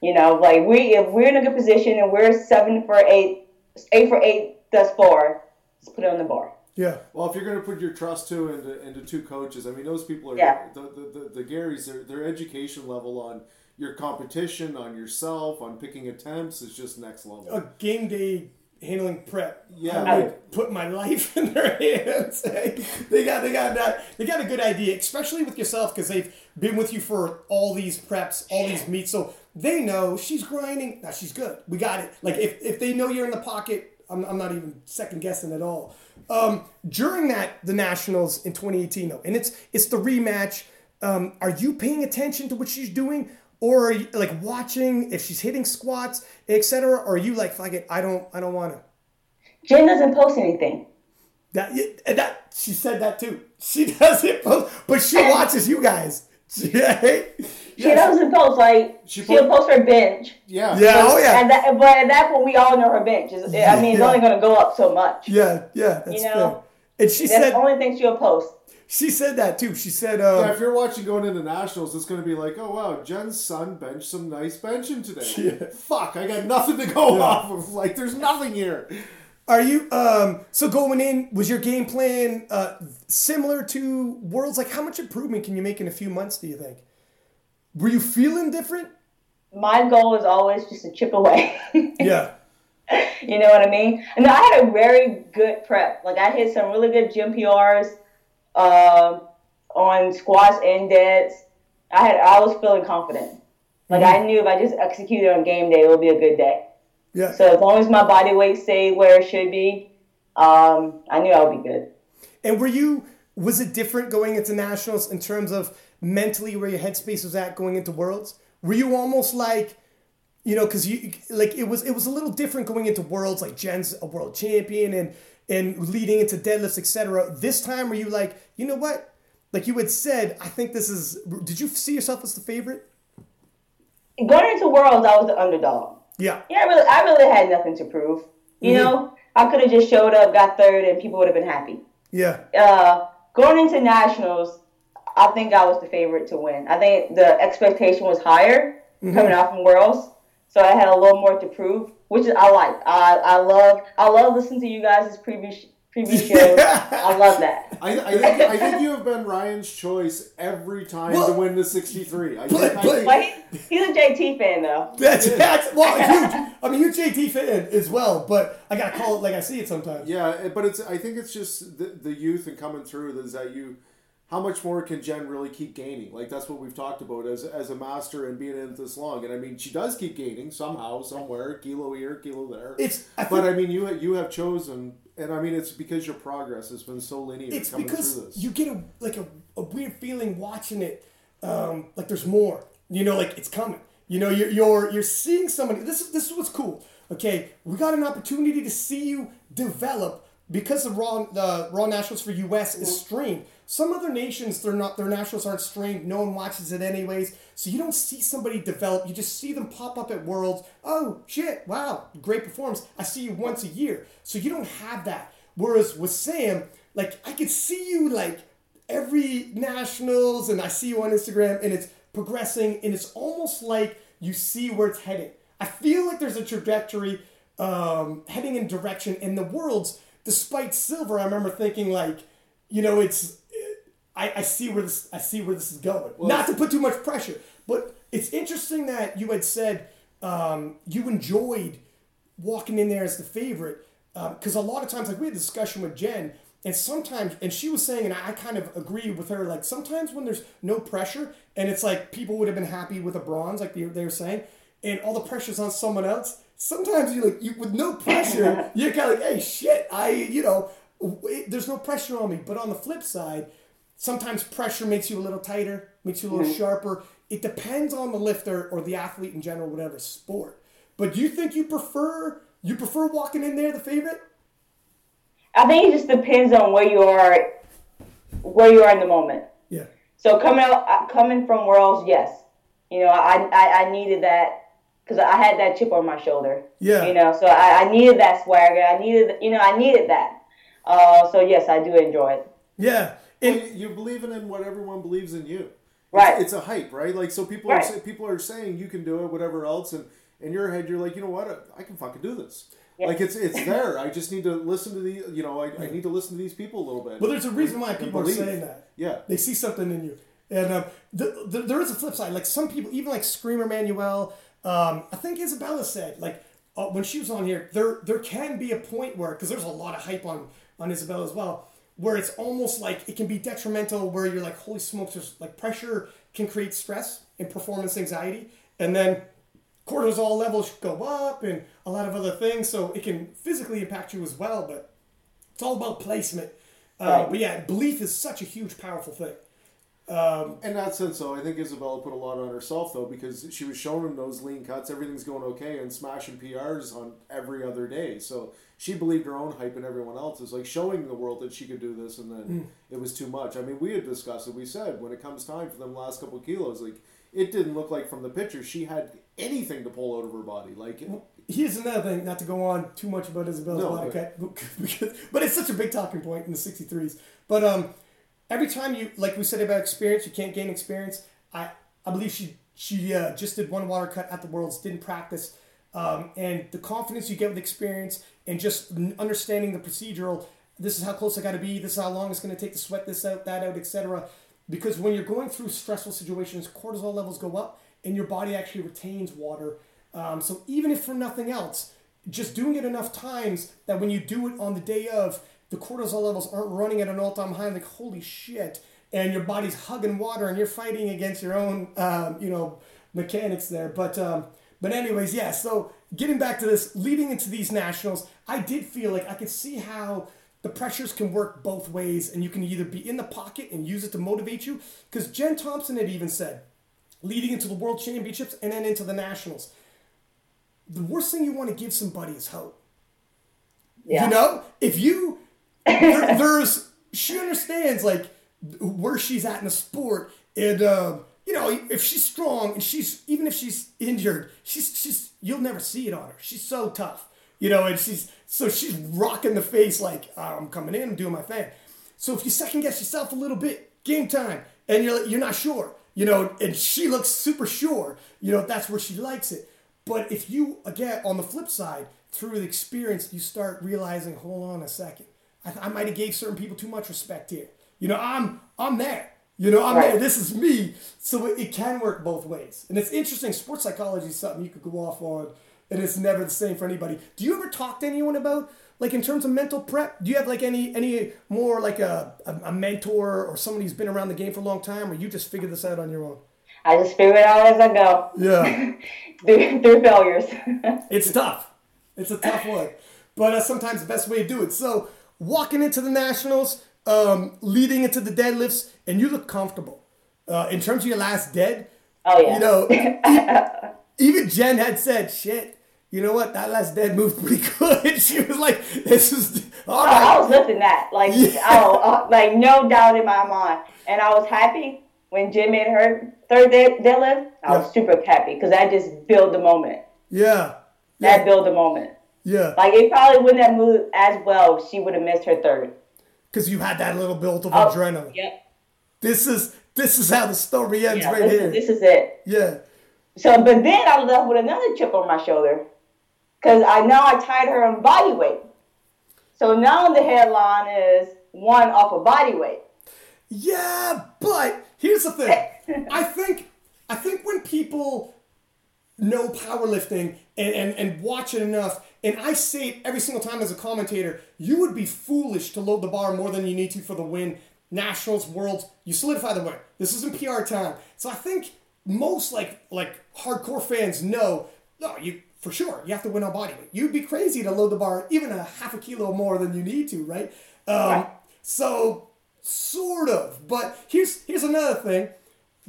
You know, like we if we're in a good position and we're seven for eight, eight for eight thus far, let's put it on the bar. Yeah. Well, if you're going to put your trust to into, into two coaches, I mean, those people are yeah. the, the, the, the Garys. Their their education level on your competition, on yourself, on picking attempts is just next level. A game day handling prep. Yeah, I would put my life in their hands. they got they got that they got a good idea, especially with yourself because they've been with you for all these preps, all these meets. So they know she's grinding. Now she's good. We got it. Like if, if they know you're in the pocket, I'm, I'm not even second guessing at all. Um, during that the Nationals in 2018 though, and it's it's the rematch. Um, are you paying attention to what she's doing, or are you like watching if she's hitting squats, etc.? Or are you like fuck it, I don't I don't want to. Jen doesn't post anything. That, that she said that too. She doesn't post, but she watches you guys. She, She doesn't post like She she will po- post her bench. Yeah. yeah, oh yeah, And that, but at that point, we all know her bench. Is, I mean, it's Yeah. only going to go up so much. yeah, yeah. That's You know, fair. And she That's said the only thing she'll post. She said that too. She said, um, Yeah, if you're watching going into nationals, it's going to be like, oh wow, Jen's son benched some nice benching today. Yeah. Fuck, I got nothing to go off of. Like, there's nothing here. Are you um so going in was your game plan uh similar to Worlds like how much improvement can you make in a few months do you think? Were you feeling different? My goal is always just to chip away. Yeah. you know what I mean? And I had a very good prep. Like I hit some really good gym PRs um, on squats and deads. I had I was feeling confident. Like I knew if I just executed on game day, it would be a good day. Yeah. So as long as my body weight stayed where it should be, um, I knew I would be good. And were you was it different going into nationals in terms of mentally where your headspace was at going into worlds? Were you almost like you know cuz you like it was it was a little different going into worlds like Jen's a world champion and and leading into deadlifts etc. This time were you like, you know what? Like you had said, I think this is did you see yourself as the favorite? Going into worlds, I was the underdog. Yeah. Yeah, I really, I really had nothing to prove. You know, I could have just showed up, got third, and people would have been happy. Yeah. uh, going into nationals, I think I was the favorite to win. I think the expectation was higher coming out from worlds, so I had a little more to prove, which is I like. I I love I love listening to you guys' previous previous shows. I love that. I, I, think, I think you have been Ryan's choice every time Well- to win the 63. I But- think, I but- think- But he, he's a JT fan though. That's that's well, huge. I'm a huge JT fan as well, but I gotta call it like I see it sometimes. Yeah, but it's. I think it's just the, the youth and coming through is that you. How much more can Jen really keep gaining? Like that's what we've talked about as as a master and being in it this long. And I mean, she does keep gaining somehow, somewhere, kilo here, kilo there. It's I but I mean, you you have chosen, and I mean, it's because your progress has been so linear it's coming because through this. you get a like a, a weird feeling watching it, um, like there's more. You know, like it's coming. You know, you're you're you're seeing somebody. This is this is what's cool. Okay, we got an opportunity to see you develop because the raw the raw nationals for U.S. is streamed. Some other nations, they're not their nationals aren't streamed. No one watches it anyways. So you don't see somebody develop. You just see them pop up at Worlds. Oh shit! Wow, great performance. I see you once a year. So you don't have that. Whereas with Sam, like I could see you like every nationals, and I see you on Instagram, and it's progressing, and it's almost like you see where it's heading. I feel like there's a trajectory um, heading in direction in the worlds. Despite silver, I remember thinking like, you know, it's I, I see where this I see where this is going. Not to put too much pressure, but it's interesting that you had said um, you enjoyed walking in there as the favorite because a lot of times, like we had a discussion with Jen, and sometimes, and she was saying, and I kind of agree with her, like sometimes when there's no pressure, and it's like people would have been happy with a bronze, like they, they were saying, and all the pressure's on someone else. Sometimes you like you with no pressure, you're kind of like, hey, shit, I, you know, it, there's no pressure on me. But on the flip side, sometimes pressure makes you a little tighter, makes you a little sharper. It depends on the lifter or the athlete in general, whatever sport. But do you think you prefer you prefer walking in there the favorite? I think it just depends on where you are, where you are in the moment. Yeah. So coming out, uh, coming from Worlds, yes, you know, I I, I needed that because I had that chip on my shoulder. Yeah. You know, so I, I needed that swagger. I needed, you know, I needed that. Uh, so yes, I do enjoy it. Yeah. Well, And you, you believe in what everyone believes in you. Right. It's, it's a hype, right? Like so, people Right. are people are saying you can do it, whatever else, and in your head you're like, you know what, I can fucking do this. Yeah. Like it's it's there. I just need to listen to the you know I, I need to listen to these people a little bit. well, there's a reason why people are saying that. Yeah. They see something in you. And um, the, the, there is a flip side. Like some people, even like Screamer Manuel, um, I think Isabella said, like uh, when she was on here, there there can be a point where, because there's a lot of hype on on Isabella as well, where it's almost like it can be detrimental. Where you're like, holy smokes, there's like pressure can create stress and performance anxiety, and then cortisol levels go up and a lot of other things. So it can physically impact you as well. But it's all about placement. Uh, Right. But yeah, belief is such a huge, powerful thing. Um, In that sense, though, I think Isabella put a lot on herself, though, because she was showing those lean cuts, everything's going okay, and smashing PRs on every other day. So she believed her own hype and everyone else's, like showing the world that she could do this, and then it was too much. I mean, we had discussed it. We said when it comes time for them last couple kilos, like it didn't look like from the picture she had anything to pull out of her body. Like here's another thing, not to go on too much about Isabella's No, body, okay? Because, but it's such a big talking point in the 63s. But um, every time you, like we said about experience, you can't gain experience. I, I believe she she uh, just did one water cut at the Worlds, didn't practice. Um, and the confidence you get with experience and just understanding the procedural, this is how close I got to be, this is how long it's going to take to sweat this out, that out, etc. Because when you're going through stressful situations, cortisol levels go up and your body actually retains water. Um, so even if for nothing else, just doing it enough times that when you do it on the day of, the cortisol levels aren't running at an all-time high. Like holy shit, and your body's hugging water, and you're fighting against your own, um, you know, mechanics there. But um, but anyways, yeah. So getting back to this, leading into these nationals, I did feel like I could see how the pressures can work both ways, and you can either be in the pocket and use it to motivate you, because Jen Thompson had even said, leading into the World Championships and then into the nationals, the worst thing you want to give somebody is hope. Yeah. You know, if you there, there's she understands like where she's at in the sport, and um, you know if she's strong and she's even if she's injured, she's she's you'll never see it on her. She's so tough, you know, and she's so she's rocking the face like "Oh, I'm coming in, I'm doing my thing. So if you second guess yourself a little bit, game time, and you're you're not sure, you know, and she looks super sure, you know, that's where she likes it. But if you, again, on the flip side, through the experience, you start realizing, hold on a second, I, I might have gave certain people too much respect here. You know, I'm I'm there. You know, I'm Right. there. This is me. So it, it can work both ways, and it's interesting. Sports psychology is something you could go off on, and it's never the same for anybody. Do you ever talk to anyone about? Like in terms of mental prep, do you have like any any more like a, a, a mentor or somebody who's been around the game for a long time, or you just figure this out on your own? I just figure it out as I go Yeah. through, through failures. It's tough. It's a tough one, but uh, sometimes the best way to do it. So walking into the nationals, um, leading into the deadlifts, and you look comfortable. Uh, in terms of your last dead, Oh yeah. you know, even Jen had said, "Shit, you know what? That last dead moved pretty good." she was like, "This is all Oh, I was lifting that, like, Yeah. oh, uh, like no doubt in my mind, and I was happy when Jim made her third dead, deadlift. I was super happy because that just built the moment. Yeah, That yeah, built the moment. Yeah. Like it probably wouldn't have moved as well she would have missed her third. Because you had that little build of Oh, adrenaline. Yep. This is this is how the story ends Yeah, right this, here. is, this is it. yeah. So, but then I left with another chip on my shoulder because I now I tied her on body weight. So now the headline is one off of body weight. Yeah, but here's the thing. I think I think when people know powerlifting and, and, and watch it enough, and I say it every single time as a commentator, you would be foolish to load the bar more than you need to for the win. Nationals, worlds, you solidify the win. This isn't PR time. So I think most like like hardcore fans know, no, you for sure you have to win on body weight. You'd be crazy to load the bar even a half a kilo more than you need to, right? Um, Right. So sort of. But here's here's another thing.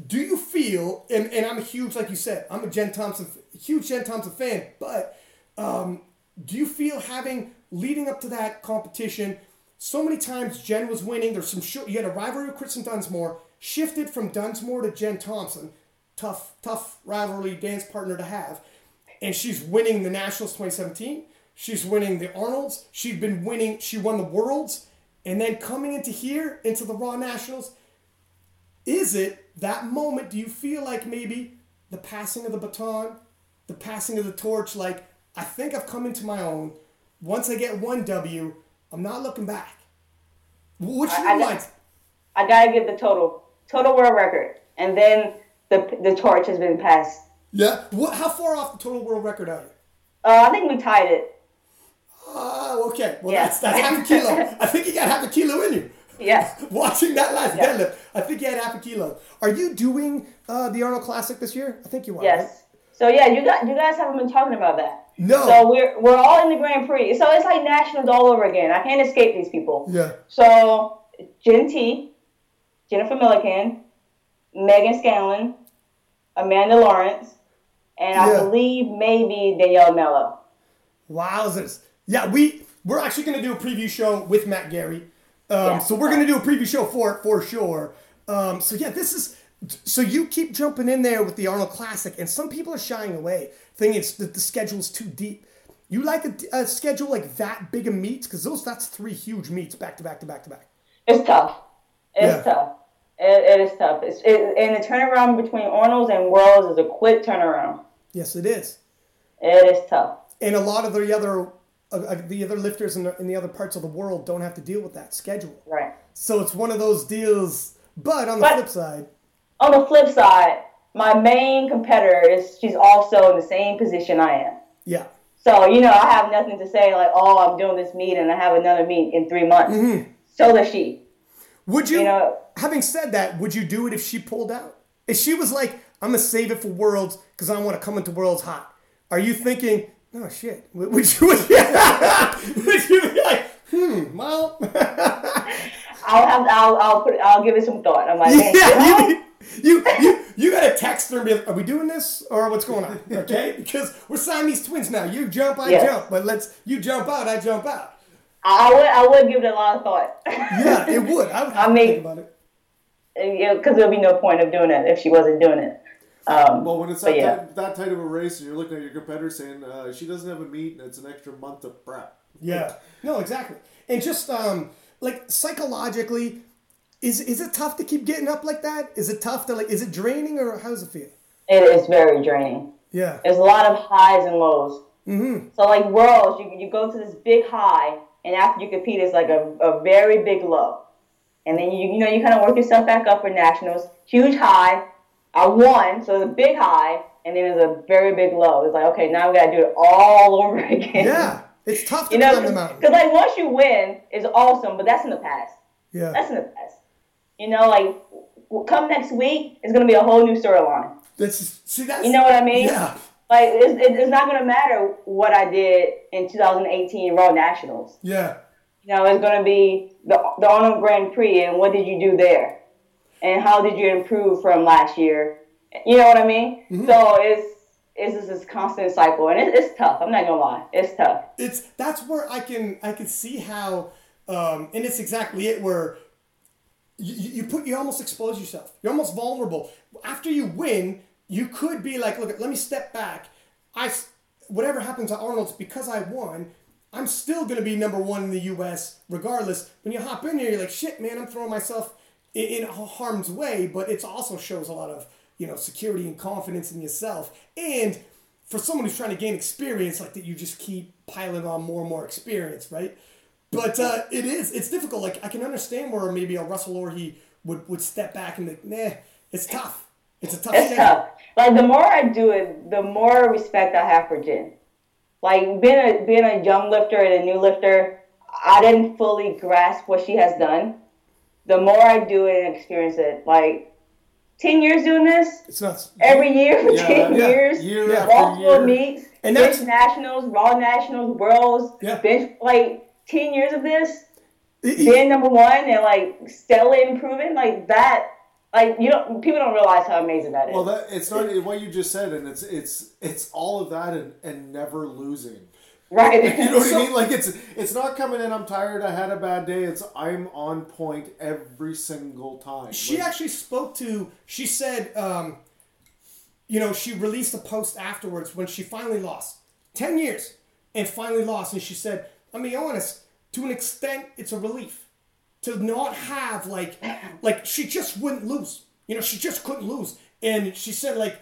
Do you feel and, and I'm a huge like you said, I'm a Jen Thompson huge Jen Thompson fan, but um, do you feel having leading up to that competition so many times Jen was winning, there's some you had a rivalry with Kristen Dunsmore, shifted from Dunsmore to Jen Thompson. Tough, tough rivalry dance partner to have. And she's winning the Nationals 2017. She's winning the Arnolds. She'd been winning, she won the Worlds. And then coming into here, into the Raw Nationals, is it that moment? Do you feel like maybe the passing of the baton, the passing of the torch? Like, I think I've come into my own. Once I get one W, I'm not looking back. What's I- your I- mind? I gotta get the total total world record, and then the the torch has been passed. Yeah. What? How far off the total world record are you? Uh, I think we tied it. Oh, okay. Well, Yeah. that's that's half a kilo. I think you got half a kilo in you. Yeah. Watching that last Yeah. deadlift, I think you had half a kilo. Are you doing uh, the Arnold Classic this year? I think you are. right? Yes. So yeah, you got you guys haven't been talking about that. No. So we're we're all in the Grand Prix. So it's like nationals all over again. I can't escape these people. Yeah. So Jen T, Jennifer Milliken, Megan Scanlon, Amanda Lawrence, and I Yeah. believe maybe Danielle Mello. Wowzers. Yeah, we we're actually going to do a preview show with Matt Gary. Um, Yeah. So we're going to do a preview show for for sure. Um, so yeah, this is so you keep jumping in there with the Arnold Classic, and some people are shying away, thinking is that the schedule's too deep. You like a, a schedule like that big of meets because those that's three huge meets back to back to back to back. It's tough. It's Yeah. tough. It, it is tough. It's, it, and the turnaround between Arnold's and Worlds is a quick turnaround. Yes, it is. It is tough. And a lot of the other uh, uh, the other lifters in the, in the other parts of the world don't have to deal with that schedule. Right. So it's one of those deals. But on the But- flip side, On the flip side, my main competitor is she's also in the same position I am. yeah. So, you know, I have nothing to say like, oh, I'm doing this meet and I have another meet in three months. Mm-hmm. So does she. Would you, You know- having said that, would you do it if she pulled out? If she was like, I'm gonna save it for Worlds because I want to come into Worlds hot. Are you thinking, oh shit? Would would you, would you, would you be like, hmm, well, I'll have I'll I'll put I'll give it some thought. I'm like, man, yeah, you you, you, you, you gotta text her and be like, are we doing this or what's going on? Okay, because we're Siamese twins now. You jump, I Yes. jump, but let's you jump out, I jump out. I would I would give it a lot of thought. Yeah, it would. I would have I to mean- think about it. because there'll be no point of doing it if she wasn't doing it. Um, Well, when it's that, yeah. tight, that tight of a race, and you're looking at your competitor saying uh, she doesn't have a meet, and it's an extra month of prep. Yeah. No, exactly. And just um like psychologically, is is it tough to keep getting up like that? Is it tough to like is it draining or how does it feel? it is very draining. Yeah. There's a lot of highs and lows. Mm-hmm. So like worlds, you you go to this big high, and after you compete, it's like a, a very big low, and then you you know you kind of work yourself back up for nationals. Huge high, I won, so it's a big high, and then there's a very big low. It's like okay, now we got to do it all over again. Yeah. It's tough to You know, climb the mountain. because like once you win, it's awesome, but that's in the past. Yeah. That's in the past. You know, like come next week, it's gonna be a whole new storyline. That's see that's You know what I mean? Yeah. Like it's, it's not gonna matter what I did in 2018 Raw Nationals. Yeah. You know, it's gonna be the the Arnold Grand Prix and what did you do there, and how did you improve from last year? You know what I mean? Mm-hmm. So it's it's just this constant cycle, and it, it's tough. I'm not gonna lie, it's tough. It's that's where I can I can see how um and it's exactly it where you, you put you almost expose yourself. You're almost vulnerable. After you win, you could be like, look, let me step back. I whatever happens at Arnold's because I won. I'm still gonna be number one in the U.S. regardless. When you hop in here, you're like, shit, man, I'm throwing myself in, in harm's way. But it also shows a lot of you know security and confidence in yourself. And for someone who's trying to gain experience, like that, you just keep piling on more and more experience, right? But uh, it is it's difficult. Like I can understand where maybe a Russel Orhii would would step back and like, nah, it's tough. It's a tough. It's schedule. tough. Like the more I do it, the more respect I have for Jen. Like being a being a young lifter and a new lifter, I didn't fully grasp what she has done. The more I do it and experience it, like ten years doing this, It's nuts. every year for Yeah, ten yeah, years, year after multiple year. meets, And bench that's- nationals, raw nationals, worlds, Yeah. bench like ten years of this, It- it- being number one and like steadily improving, like that. Like you don't, people don't realize how amazing that is. Well, that it's not what you just said, and it's it's it's all of that and, and never losing. right? You know what So- I mean? Like it's it's not coming in. I'm tired. I had a bad day. It's I'm on point every single time. she Like, actually spoke to. She said, um, you know, she released a post afterwards when she finally lost ten years and finally lost, and she said, "I'll be honest. To an extent, it's a relief to not have like, like she just wouldn't lose. You know, she just couldn't lose, and she said like,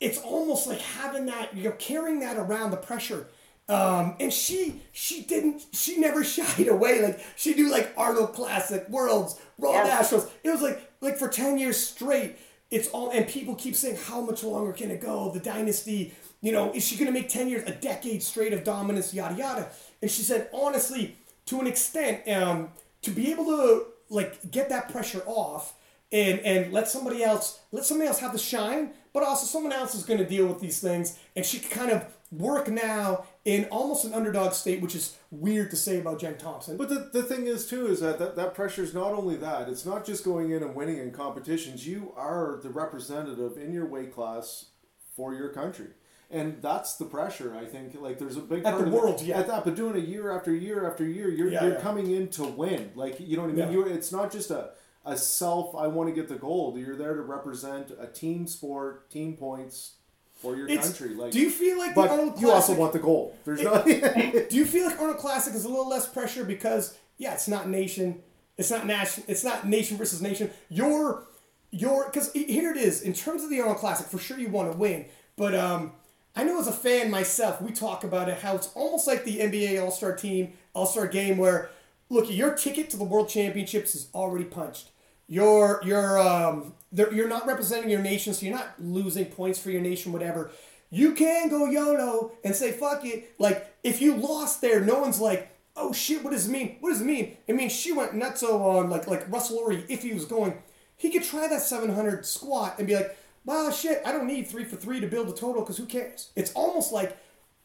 it's almost like having that, you know, carrying that around the pressure." Um, and she she didn't she never shied away like she do like Arnold Classic Worlds Raw Yeah. Nationals it was like like for 10 years straight it's all and people keep saying how much longer can it go the dynasty you know is she going to make 10 years a decade straight of dominance yada yada and she said honestly to an extent um, to be able to like get that pressure off and and let somebody else let somebody else have the shine but also someone else is going to deal with these things and she can kind of work now in almost an underdog state, which is weird to say about Jen Thompson. But the, the thing is too is that, that that pressure is not only that it's not just going in and winning in competitions. You are the representative in your weight class for your country, and that's the pressure. I think like there's a big At part the of it- yeah. At that, but doing it year after year after year, you're Yeah, you're yeah. coming in to win. Like you know what I mean. Yeah. You it's not just a a self. I want to get the gold. You're there to represent a team sport, team points for your It's- country. Like, do you feel like the but Arnold you also want the gold. There's no. Do you feel like Arnold Classic is a little less pressure because yeah, it's not nation, it's not nation, it's not nation versus nation. You're you're because here it is in terms of the Arnold Classic. For sure, you want to win, but um, I know as a fan myself, we talk about it how it's almost like the NBA All Star Team All Star Game where look, your ticket to the World Championships is already punched. You're you're um you're not representing your nation, so you're not losing points for your nation, whatever. You can go YOLO and say fuck it. Like if you lost there, no one's like, oh shit, what does it mean? What does it mean? It means she went nutso on like like Russel Orhii. If he was going, he could try that 700 squat and be like, well shit, I don't need three for three to build a total because who cares? It's almost like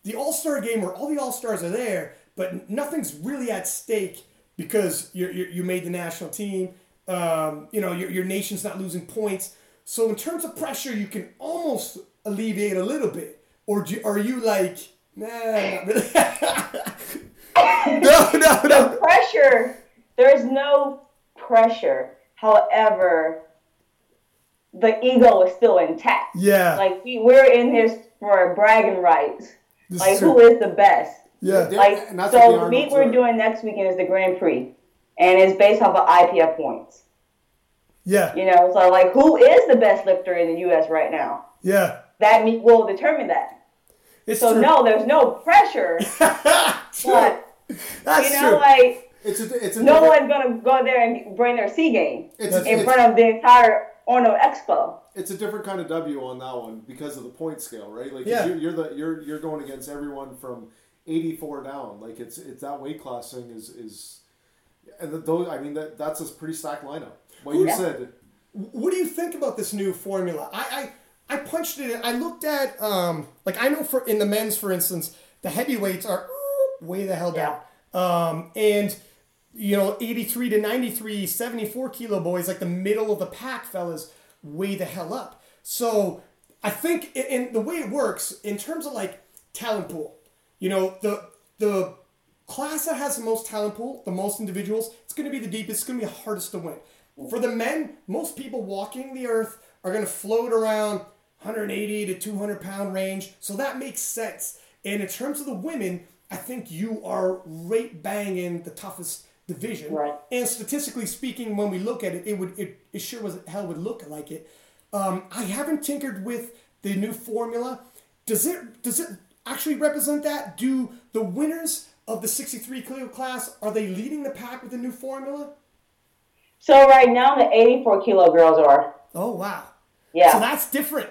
the All Star game where all the All Stars are there, but nothing's really at stake because you you made the national team. Um, you know your your nation's not losing points. So in terms of pressure, you can almost alleviate a little bit. Or do, are you like, nah, not really? no, no, no. pressure. There's no pressure. However, the ego is still intact. Yeah. Like we, we're in this for bragging rights. This like is who true. is the best? Yeah. Yeah. Like and so, the the meet we're doing next weekend is the Grand Prix, and it's based off of IPF points. Yeah. You know, so like who is the best lifter in the U.S. right now? Yeah. That meet will determine that. It's So true. no, there's no pressure, True. but That's you know, true. like It's a, it's a no different- one's gonna go there and bring their C game It's That's in it's, front of the entire Arnold Expo. it's a different kind of W on that one because of the point scale, right? Like Yeah. you're, you're the you're you're going against everyone from 84 down. Like it's it's that weight class thing is is and the, those I mean that that's a pretty stacked lineup. What you Yeah. said, What do you think about this new formula? I I, I punched it in. I looked at um like I know for in the men's for instance, the heavyweights are way the hell down. Um and you know 83 to 93 74 kilo boys like the middle of the pack fellas way the hell up. So I think in, in the way it works in terms of like talent pool, you know the the class that has the most talent pool, the most individuals, it's going to be the deepest. It's going to be the hardest to win. For the men, most people walking the earth are going to float around 180 to 200 pound range. So that makes sense. And in terms of the women, I think you are right bang in the toughest division. Right. And statistically speaking, when we look at it, it would it, it sure was hell would look like it. Um, I haven't tinkered with the new formula. Does it does it actually represent that? Do the winners of the 63 kilo class are they leading the pack with the new formula? So right now the 84 kilo girls are. Oh wow. Yeah, So that's different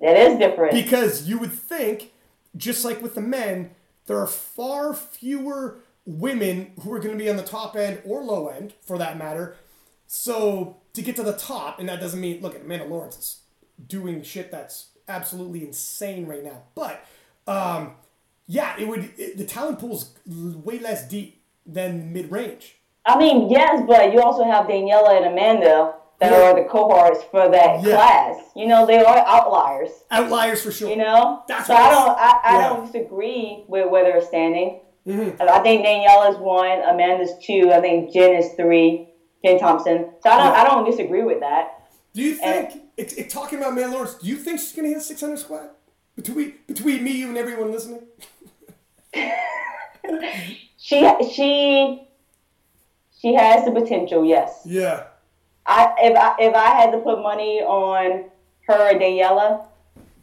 it is different. because you would think, just like with the men, there are far fewer women who are going to be on the top end or low end, for that matter. So to get to the top, and that doesn't mean look at Amanda Lawrence is doing shit that's absolutely insane right now. But um, yeah, it would it, the talent pool's way less deep than mid range. I mean, yes, but you also have Daniela and Amanda that Yeah. are the cohorts for that Yeah. class. You know, they are outliers. Outliers for sure. You know, That's so I don't, I, I yeah. don't disagree with where they're standing. Mm-hmm. I think Daniela's one, Amanda's two, I think Jen is three, Jen Thompson. So I don't, I don't disagree with that. Do you think, it, it, talking about Amanda Lawrence, do you think she's going to hit a 600 squat? Between, between me, you, and everyone listening? She, she, she has the potential. Yes. Yeah. I if I if I had to put money on her or Daniela,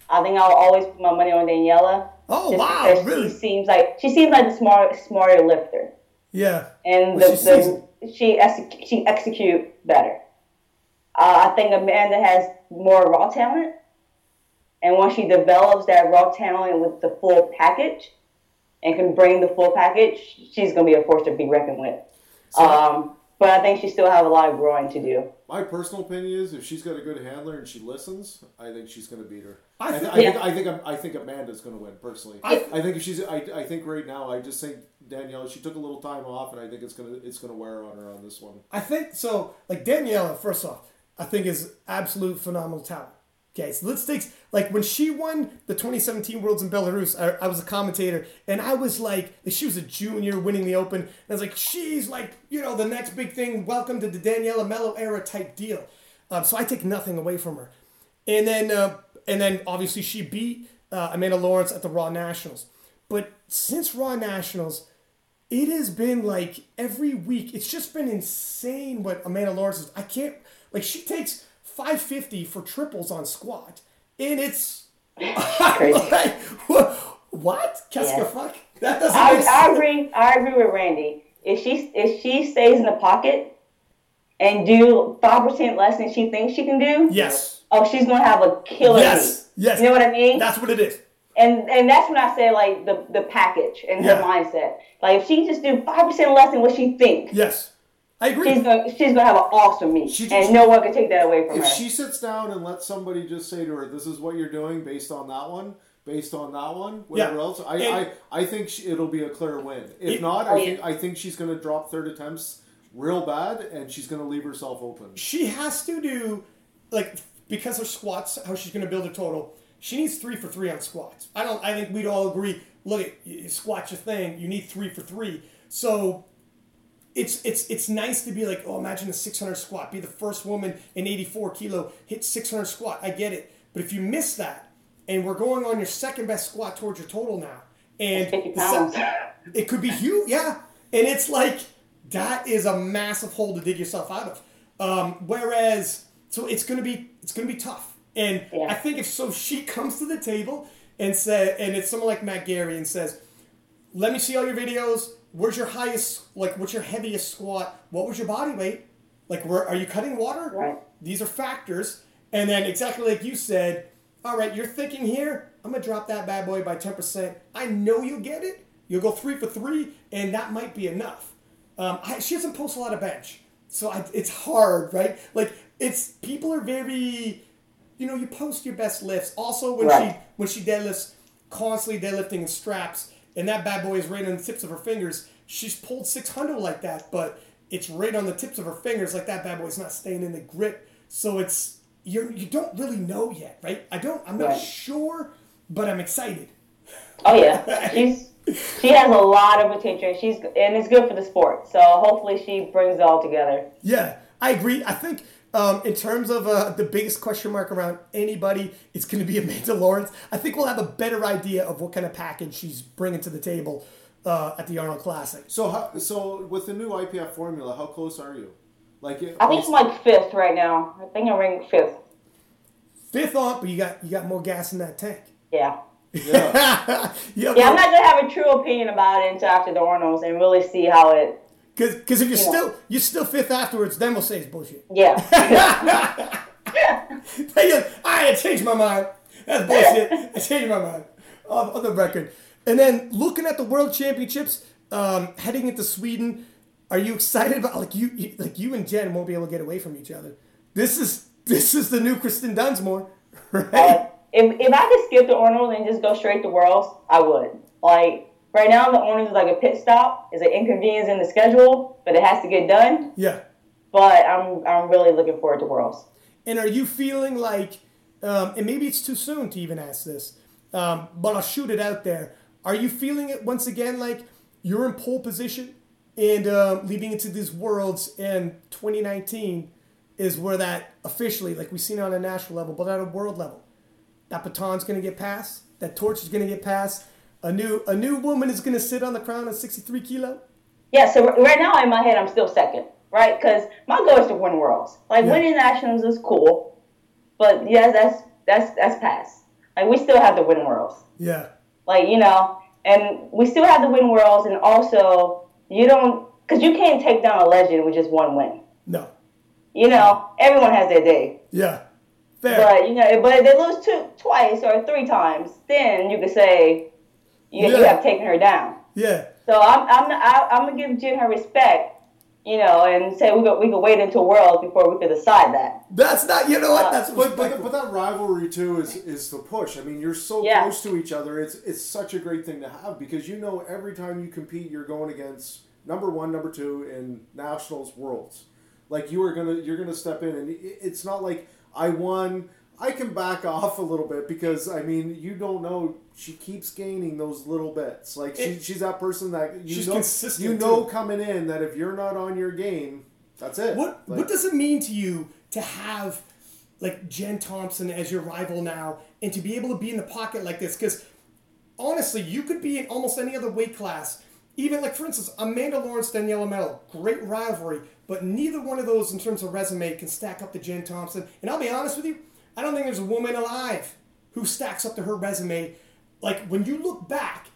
I think I'll always put my money on Daniela. Oh, just wow, really? She seems like she seems like the smart smarter lifter, Yeah. and the, she the, she exec- she execute better. Uh, I think Amanda has more raw talent, and once she develops that raw talent with the full package, and can bring the full package, she's gonna be a force to be reckoned with. Um, but I think she still have a lot of growing to do. My personal opinion is if she's got a good handler and she listens, I think she's going to beat her. I I, think- th- I, Yeah. think, I think um, I think Amanda's going to win personally. I- I, think if she's I, I think right now I just think Danielle she took a little time off and I think it's gonna it's gonna wear on her on this one. I think so. Like Danielle, first off, I think is absolute phenomenal talent. Okay, so let's take like when she won the 2017 Worlds in Belarus. I, I was a commentator, and I was like, she was a junior winning the Open. And I was like, she's like, you know, the next big thing. Welcome to the Daniela Mello era type deal. Um, so I take nothing away from her. And then, uh, and then obviously she beat uh, Amanda Lawrence at the Raw Nationals. But since Raw Nationals, it has been like every week. It's just been insane what Amanda Lawrence is. I can't like she takes 550 for triples on squat, and it's Crazy. like, what? Keska Yeah. fuck? That doesn't I, make I agree. I agree with Randy. If she if she stays in the pocket and do five percent less than she thinks she can do, Yes. oh, she's gonna have a killer. Yes. meet. Yes. You know what I mean? That's what it is. and and that's when I say like the the package and her mindset. Like if she just do five percent less than what she thinks, Yes. I agree. she's gonna she's gonna have an awesome meet, She and no one can take that away from If her. If she sits down and lets somebody just say to her, "This is what you're doing," based on that one, based on that one, whatever Yeah. else, I, And- I I think she, it'll be a clear win. If It- not, Oh, I yeah. think I think she's going to drop third attempts real bad, and she's going to leave herself open. she has to do like because her squats how she's going to build her total she needs three for three on squats i don't i think we'd all agree look at you squat's your thing you need three for three so it's it's it's nice to be like oh imagine a 600 squat be the first woman in 84 kilo hit 600 squat i get it but if you miss that and we're going on your second best squat towards your total now and 50 se- it could be huge, yeah. And it's like that is a massive hole to dig yourself out of. Um, whereas, so it's gonna be it's gonna be tough. And Yeah. I think if so, she comes to the table and say, and it's someone like Matt Gary and says, "Let me see all your videos. Where's your highest? Like, what's your heaviest squat? What was your body weight? Like, where are you cutting water? Right. These are factors. And then exactly like you said, all right, you're thinking here, I'm gonna drop that bad boy by 10%. I know you'll get it. You'll go three for three, and that might be enough. Um, I, she doesn't post a lot of bench, so I, it's hard, right? Like it's people are very, you know, you post your best lifts. Also, when she when she deadlifts, constantly deadlifting in straps, and that bad boy is right on the tips of her fingers. She's pulled 600 like that, but it's right on the tips of her fingers, like that bad boy's not staying in the grip. So it's you you don't really know yet, right? I don't. I'm not Right. sure, but I'm excited. Oh yeah, she's she has a lot of potential. She's and it's good for the sport. So hopefully she brings it all together. Yeah, I agree. I think um, in terms of uh, the biggest question mark around anybody, it's going to be Amanda Lawrence. I think we'll have a better idea of what kind of package she's bringing to the table uh, at the Arnold Classic. So how, so with the new IPF formula, how close are you? Like I think I'm like fifth right now. I think I'm ranked fifth. Fifth on, but you got you got more gas in that tank. Yeah. yeah. yeah, Yeah, I'm not gonna have a true opinion about it until after the Arnold's and really see how it. Because because if you're Yeah. still you're still fifth afterwards, then we'll say it's bullshit. Yeah. Hey, I changed my mind. That's bullshit. I changed my mind on, on the record. And then looking at the World Championships, um, heading into Sweden, are you excited about like you, you like you and Jen won't be able to get away from each other? This is this is the new Kristen Dunsmore, right? Uh, if, if I could skip the Arnold and just go straight to Worlds, I would. Like right now, the owners is like a pit stop. It's an inconvenience in the schedule, but it has to get done. yeah. But I'm I'm really looking forward to Worlds. And are you feeling like, um, and maybe it's too soon to even ask this, um, but I'll shoot it out there. Are you feeling it once again like you're in pole position and um, leading into these worlds in 2019 is where that officially, like we've seen on a national level, but at a world level, that baton's going to get passed, that torch is going to get passed. A new a new woman is going to sit on the crown at 63 kilo. Yeah, so right now in my head, I'm still second, right? Because my goal is to win worlds. Like Yeah. winning nationals is cool, but yes, that's that's that's past. Like we still have to win worlds. Yeah, Like you know, and we still have to win worlds, and also you don't because you can't take down a legend with just one win. no, You know, everyone has their day, yeah, fair. but you know, but if they lose two twice or three times, then you could say you, you have taken her down. yeah, So I'm I'm I, I'm gonna give Jen her respect, you know, and say we could, we could wait until Worlds before we could decide that. That's not. You know what? Uh, That's But, but, but that rivalry too is, is the push. I mean, you're so Yeah. close to each other. It's it's such a great thing to have because you know every time you compete, you're going against number one, number two in nationals, worlds. Like you are gonna you're gonna step in, and it's not like I won. I can back off a little bit because I mean you don't know. She keeps gaining those little bits. Like she, It- she's that person that you know consistent, you know too. coming in that if you're not on your game, that's it. What Like- What does it mean to you to have like Jen Thompson as your rival now, and to be able to be in the pocket like this? Because honestly, you could be in almost any other weight class. Even like for instance, Amanda Lawrence, Daniela Mello, great rivalry, but neither one of those in terms of resume can stack up to Jen Thompson. And I'll be honest with you, I don't think there's a woman alive who stacks up to her resume. Like when you look back,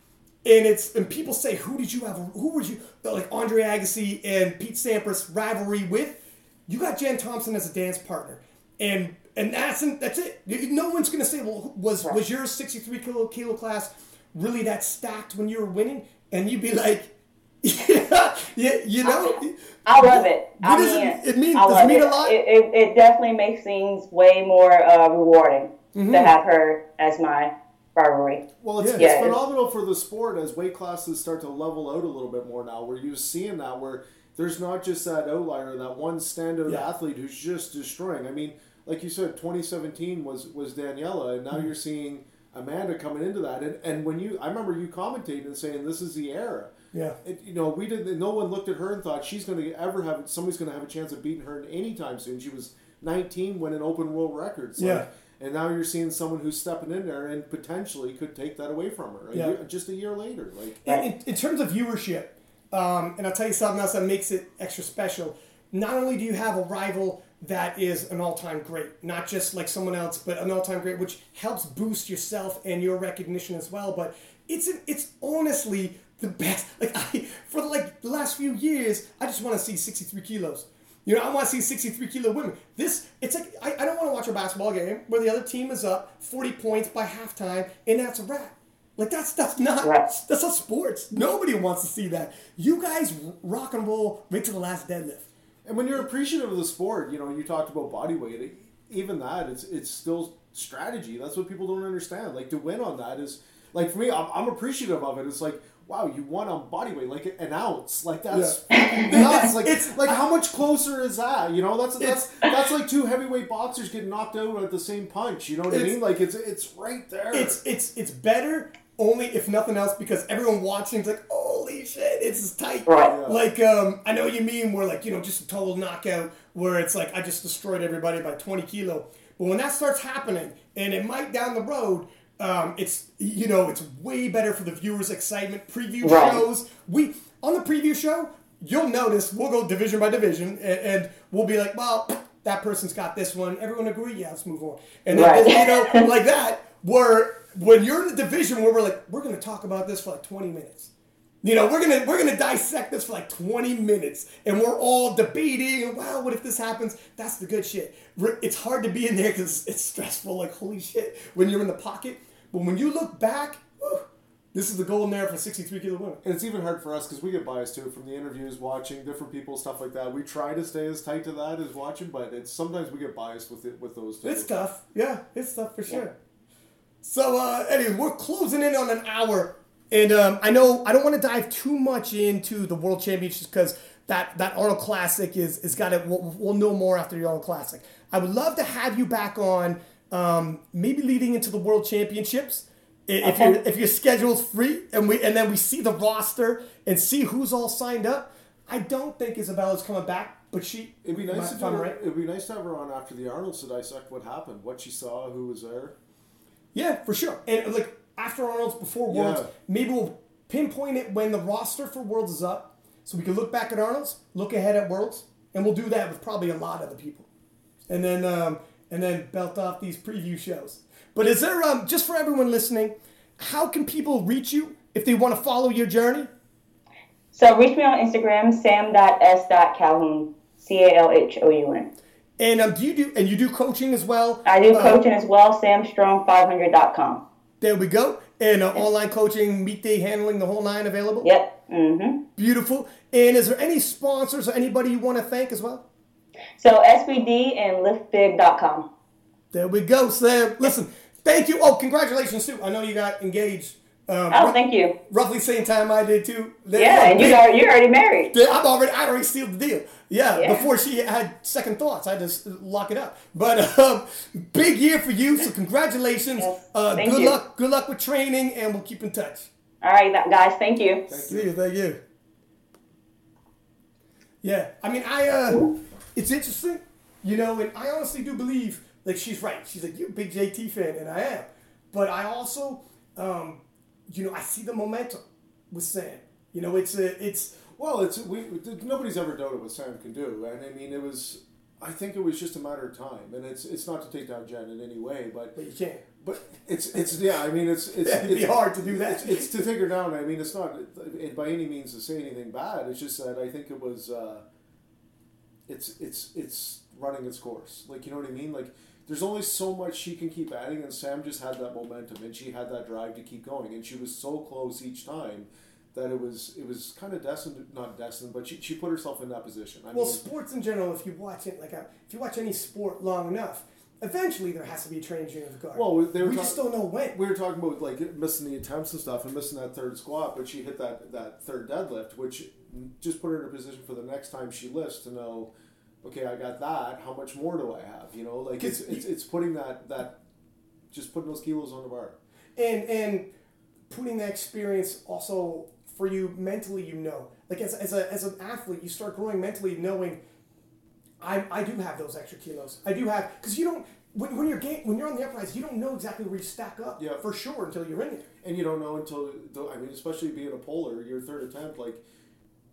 and it's and people say, who did you have? Who would you like Andre Agassi and Pete Sampras rivalry with? You got Jen Thompson as a dance partner, and and that's that's it. No one's gonna say, well, was was your 63 kilo kilo class really that stacked when you were winning? And you'd be like, yeah, yeah, you know. I love it. What I does mean, it, it mean? Does it love mean it. a lot? It, it, it definitely makes things way more uh, rewarding Mm-hmm. to have her as my rivalry. Well, it's, Yeah. it's Yeah, it's- phenomenal for the sport as weight classes start to level out a little bit more now. Where you're seeing that where there's not just that outlier, that one standout Yeah. athlete who's just destroying. I mean, like you said, 2017 was was Daniela, and now Mm-hmm. you're seeing Amanda coming into that. And and when you, I remember you commentating and saying this is the era. Yeah. It, you know, we didn't. No one looked at her and thought she's going to ever have. Somebody's going to have a chance of beating her anytime soon. She was 19, when an open world records. Like, Yeah. and now you're seeing someone who's stepping in there and potentially could take that away from her Yeah. year, just a year later. Like in, in, in terms of viewership, um, and I'll tell you something else that makes it extra special. Not only do you have a rival that is an all-time great, not just like someone else, but an all-time great, which helps boost yourself and your recognition as well. But it's it's honestly the best. Like I, for like the last few years, I just want to see 63 kilos. You know, I want to see 63 kilo women. This, it's like, I, I don't want to watch a basketball game where the other team is up 40 points by halftime and that's a wrap. Like, that's that's not, Right. that's not sports. Nobody wants to see that. You guys rock and roll right to the last deadlift. And when you're appreciative of the sport, you know, you talked about body weight. Even that, it's it's still strategy. That's what people don't understand. Like to win on that is like for me, I'm, I'm appreciative of it. It's like wow, you won on body weight, like an ounce. Like that's fucking nuts. Like It's- like how much closer is that? You know, that's that's that's like two heavyweight boxers getting knocked out at the same punch. You know what I mean? Like it's it's right there. It's it's it's better only if nothing else because everyone watching is like, holy shit, it's as tight. Right. Yeah. Like um, I know what you mean where like you know just a total knockout where it's like I just destroyed everybody by 20 kilo. But when that starts happening, and it might down the road, um, it's you know it's way better for the viewers' excitement. Preview Right. shows we on the preview show, you'll notice we'll go division by division, and, and we'll be like, well, that person's got this one. Everyone agree? Yeah, let's move on. And then Right. you know like that where when you're in the division where we're like we're gonna talk about this for like 20 minutes. You know, we're gonna we're gonna dissect this for like 20 minutes, and we're all debating. Wow, what if this happens? That's the good shit. It's hard to be in there because it's stressful. Like holy shit, when you're in the pocket. But when you look back, whew, this is the golden era for 63 kilo women. And it's even hard for us because we get biased too from the interviews, watching different people, stuff like that. We try to stay as tight to that as watching, but it's sometimes we get biased with it with those. Two. It's tough. Yeah, it's tough for sure. So, uh, anyway, we're closing in on an hour, and um, I know I don't want to dive too much into the World Championships because that that Arnold Classic is is got it. We'll, we'll know more after the Arnold Classic. I would love to have you back on, um, maybe leading into the World Championships. If Okay. your if your schedule's free, and we and then we see the roster and see who's all signed up. I don't think Isabella's coming back, but she. It'd be nice to I'm do, right. It'd be nice to have her on after the Arnold to dissect what happened, what she saw, who was there. Yeah, for sure. And like after Arnold's, before Worlds, Yeah. maybe we'll pinpoint it when the roster for Worlds is up, so we can look back at Arnold's, look ahead at Worlds, and we'll do that with probably a lot of the people, and then um, and then belt off these preview shows. But is there um just for everyone listening, how can people reach you if they want to follow your journey? So reach me on Instagram, sam.s.calhoun, C A L H O U N. And um, do you do and you do coaching as well? I do Uh, coaching as well, samstrong500.com. There we go. And uh, online coaching, meet day handling, the whole nine available. Yep. Mm-hmm. Beautiful. And is there any sponsors or anybody you want to thank as well? So SBD and liftbig.com. There we go, Sam. Listen, thank you. Oh, congratulations too. I know you got engaged. Um, Oh, thank you. roughly same time I did too. There Yeah, and you are you're already married. I'm already, I already sealed the deal. Yeah, Yeah. before she had second thoughts, I just lock it up. But um, big year for you, so congratulations. Yes, Uh, thank good you. luck, good luck with training, and we'll keep in touch. All right, guys. Thank you. See you, thank you. Yeah, I mean, I uh, it's interesting, you know, and I honestly do believe like she's right. She's like you're a big JT fan, and I am, but I also, um, you know, I see the momentum with Sam. You know, it's a, it's Well, it's we nobody's ever doubted what Sam can do, and I mean it was. I think it was just a matter of time, and it's it's not to take down Jen in any way, but but you can't. but it's it's yeah. I mean it's it's It'd be it's, hard to do that. It's, it's to take her down. I mean it's not it, by any means to say anything bad. It's just that I think it was. Uh, it's it's it's running its course. Like you know what I mean. Like there's only so much she can keep adding, and Sam just had that momentum, and she had that drive to keep going, and she was so close each time. That it was, it was kind of destined, not destined, but she, she put herself in that position. I Well, mean, sports in general, if you watch it, like uh, if you watch any sport long enough, eventually there has to be a chain of the guard. Well, they were we talk- just don't know when. we were talking about like missing the attempts and stuff and missing that third squat, but she hit that that third deadlift, which just put her in a position for the next time she lifts to know, okay, I got that. How much more do I have? You know, like it's it's, it's putting that that just putting those kilos on the bar. and and putting that experience also for you mentally you know like as, as, a, as an athlete you start growing mentally knowing I, I do have those extra kilos i do have because you don't when, when you're ga- when you're on the uprise you don't know exactly where you stack up Yeah. for sure until you're in there And you don't know until I mean, especially being a puller, your third attempt, like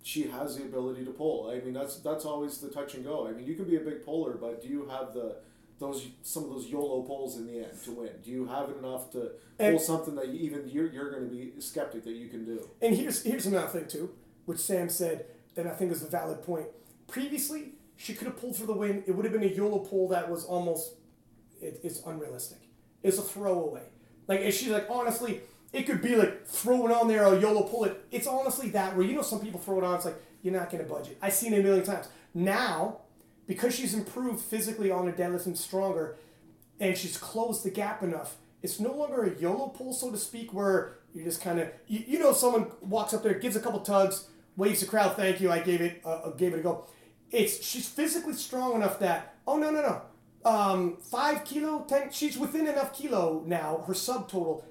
she has the ability to pull. I mean, that's that's always the touch and go. I mean, you can be a big puller, but do you have the those some of those YOLO pulls in the end to win? Do you have it enough to pull And- something that you, even you're, you're going to be skeptic that you can do? And here's here's another thing too, which Sam said that I think is a valid point. Previously, she could have pulled for the win. It would have been a YOLO pull that was almost it, it's unrealistic. It's a throwaway. Like and she's like honestly, it could be like throw it on there or YOLO pull it. It's honestly that where you know some people throw it on. It's like you're not gonna budge it. I've seen it a million times. Now, because she's improved physically on her deadlift and stronger, and she's closed the gap enough. It's no longer a YOLO pull, so to speak, where you just kind of you, you know someone walks up there, gives a couple tugs, waves the crowd, thank you, I gave it, uh, uh, gave it a go. It's she's physically strong enough that oh no no no, um, five kilo, ten, she's within enough kilo now. Her subtotal,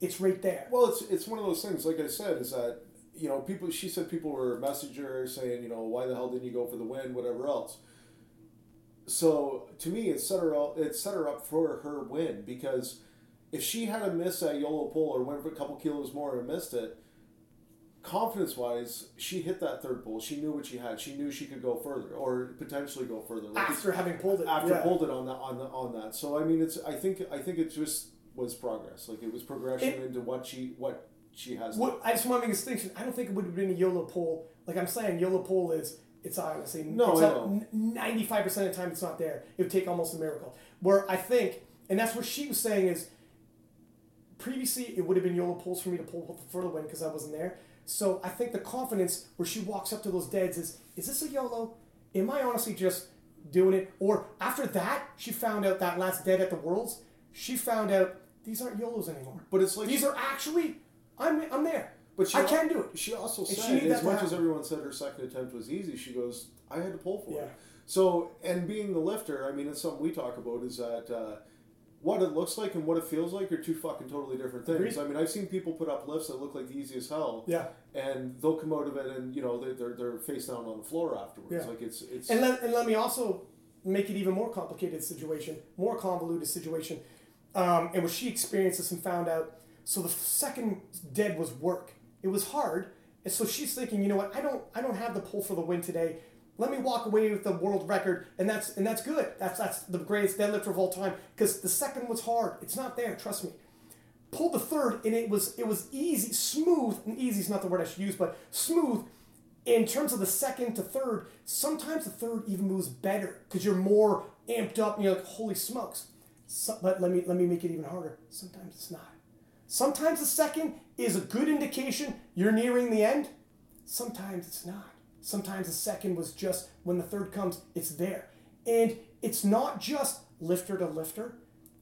it's right there. Well, it's it's one of those things. Like I said, is that you know people. She said people were messaging her saying, you know, why the hell didn't you go for the win, whatever else. So to me, it set her up. It set her up for her win because if she had a miss that YOLO pull or went for a couple kilos more and missed it, confidence wise, she hit that third pull. She knew what she had. She knew she could go further or potentially go further. Like After having pulled it, after yeah. pulled it on that on the, on that. So I mean, it's I think I think it just was progress. Like it was progression It- into what she what she has. What I just want to make a distinction. I don't think it would have been a YOLO pull. Like I'm saying, YOLO pull is it's honestly No, it's I not- Ninety five percent of the time, it's not there. It would take almost a miracle. Where I think, and that's what she was saying is. Previously, it would have been YOLO pulls for me to pull for the win because I wasn't there. So I think the confidence where she walks up to those deads is, is this a YOLO? Am I honestly just doing it? Or after that, she found out that last dead at the Worlds, she found out these aren't YOLOs anymore. But it's like These are actually, I'm, I'm there. But she I can do it. She also And she said, needed as much as everyone said her second attempt was easy, she goes, I had to pull for Yeah. it. So, and being the lifter, I mean, it's something we talk about is that uh, what it looks like and what it feels like are two fucking totally different things. Agreed. I mean, I've seen people put up lifts that look like the easy as hell. Yeah. And they'll come out of it and, you know, they're, they're, they're face down on the floor afterwards. Yeah. Like it's, it's, And let, and let me also make it even more complicated situation, more convoluted situation. Um, and what she experienced this and found out. So the second dead was work. It was hard, and so she's thinking, you know what? I don't, I don't have the pull for the win today. Let me walk away with the world record, and that's and that's good. That's that's the greatest deadlifter of all time. Because the second was hard. It's not there. Trust me. Pulled the third, and it was it was easy, smooth. And easy is not the word I should use, but smooth in terms of the second to third, sometimes the third even moves better because you're more amped up and you're like, holy smokes. So, but let me let me make it even harder. Sometimes it's not. Sometimes the second is a good indication you're nearing the end. Sometimes it's not. Sometimes the second was just when the third comes, it's there. And it's not just lifter to lifter,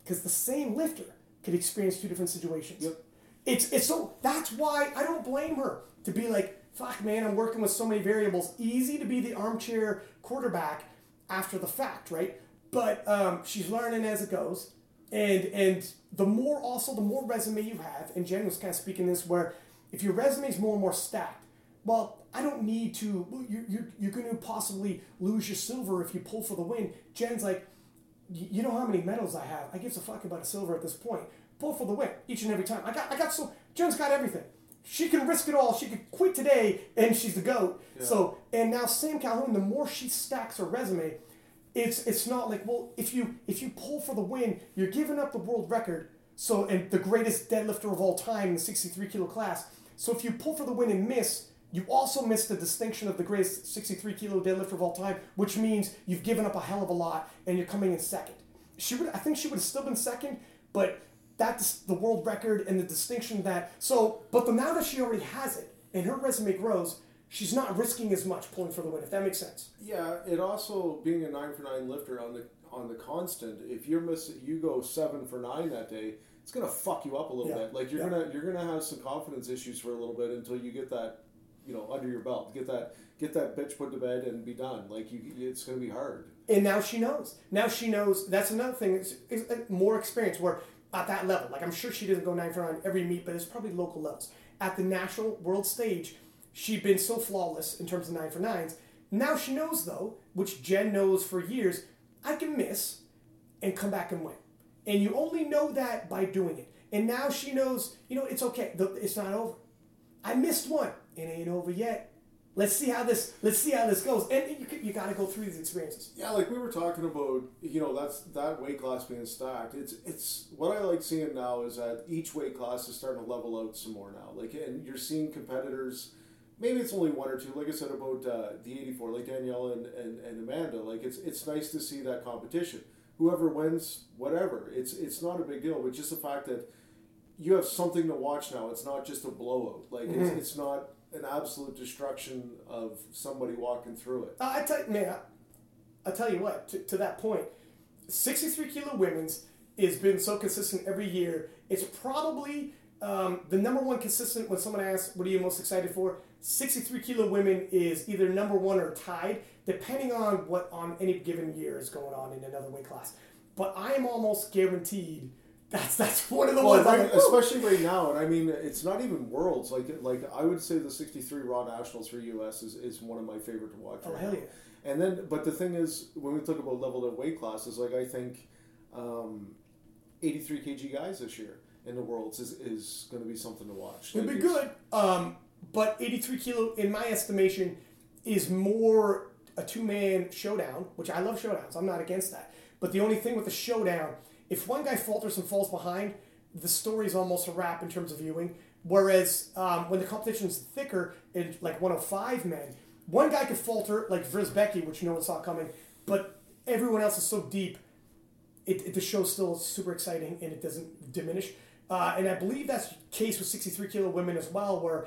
because the same lifter could experience two different situations. Yep. It's it's so that's why I don't blame her to be like, fuck man, I'm working with so many variables. Easy to be the armchair quarterback after the fact, right? But um, she's learning as it goes. And and the more also the more resume you have, and Jen was kind of speaking this where if your resume is more and more stacked, well, I don't need to. You you you're going to possibly lose your silver if you pull for the win. Jen's like, you know how many medals I have. I give a fuck about a silver at this point. Pull for the win each and every time. I got I got so Jen's got everything. She can risk it all. She could quit today, and she's the goat. Yeah. So and now Sam Calhoun, the more she stacks her resume, it's it's not like well if you if you pull for the win, you're giving up the world record. So and the greatest deadlifter of all time in the 63 kilo class. So if you pull for the win and miss, you also miss the distinction of the greatest 63 kilo deadlifter of all time, which means you've given up a hell of a lot and you're coming in second. She would I think she would have still been second, but that's the world record and the distinction that so but the now that she already has it and her resume grows, she's not risking as much pulling for the win, if that makes sense. Yeah, it also being a nine for nine lifter on the on the constant. If you're missing, you go seven for nine that day. It's gonna fuck you up a little Yeah. bit. Like you're Yeah. gonna you're gonna have some confidence issues for a little bit until you get that, you know, under your belt. Get that get that bitch put to bed and be done. Like you, it's gonna be hard. And now she knows. Now she knows. That's another thing. Is, is uh, more experience. Where at that level, like I'm sure she doesn't go nine for nine every meet, but it's probably local levels. At the national world stage, she'd been so flawless in terms of nine for nines. Now she knows though, which Jen knows for years, I can miss and come back and win. And you only know that by doing it. And now she knows, you know, it's okay. It's not over. I missed one. It ain't over yet. Let's see how this. Let's see how this goes. And you, you got to go through these experiences. Yeah, like we were talking about, you know, that's that weight class being stacked. It's it's what I like seeing now is that each weight class is starting to level out some more now. Like, and you're seeing competitors. Maybe it's only one or two. Like I said about uh, the eighty four, like Danielle and, and, and Amanda. Like it's it's nice to see that competition. Whoever wins, whatever. It's it's not a big deal, but just the fact that you have something to watch now. It's not just a blowout. Like it's, it's not an absolute destruction of somebody walking through it. Uh, I tell you, man, I, I tell you what. To, to that point, sixty-three kilo women's has been so consistent every year. It's probably um, the number one consistent. When someone asks, "What are you most excited for?" Sixty-three kilo women is either number one or tied, depending on what on any given year is going on in another weight class. But I am almost guaranteed that's that's one of the Well, ones. I'm right, like, especially right now, and I mean, it's not even worlds. Like, like I would say the '63 Raw Nationals for US is, is one of my favorite to watch. Oh, right hell now. yeah. And then, but the thing is, when we talk about leveled up weight classes, like I think, um, 83 kg guys this year in the worlds is, is going to be something to watch. It'd Like, be good. Um, but 83 kilo, in my estimation, is more a two man showdown, which I love showdowns. I'm not against that. But the only thing with a showdown, if one guy falters and falls behind, the story's almost a wrap in terms of viewing. Whereas um, when the competition's thicker, in like 105 men, one guy could falter, like Vriz Becky, which no one saw coming, but everyone else is so deep it, it the show's still super exciting and it doesn't diminish. Uh, and I believe that's the case with 63 kilo women as well, where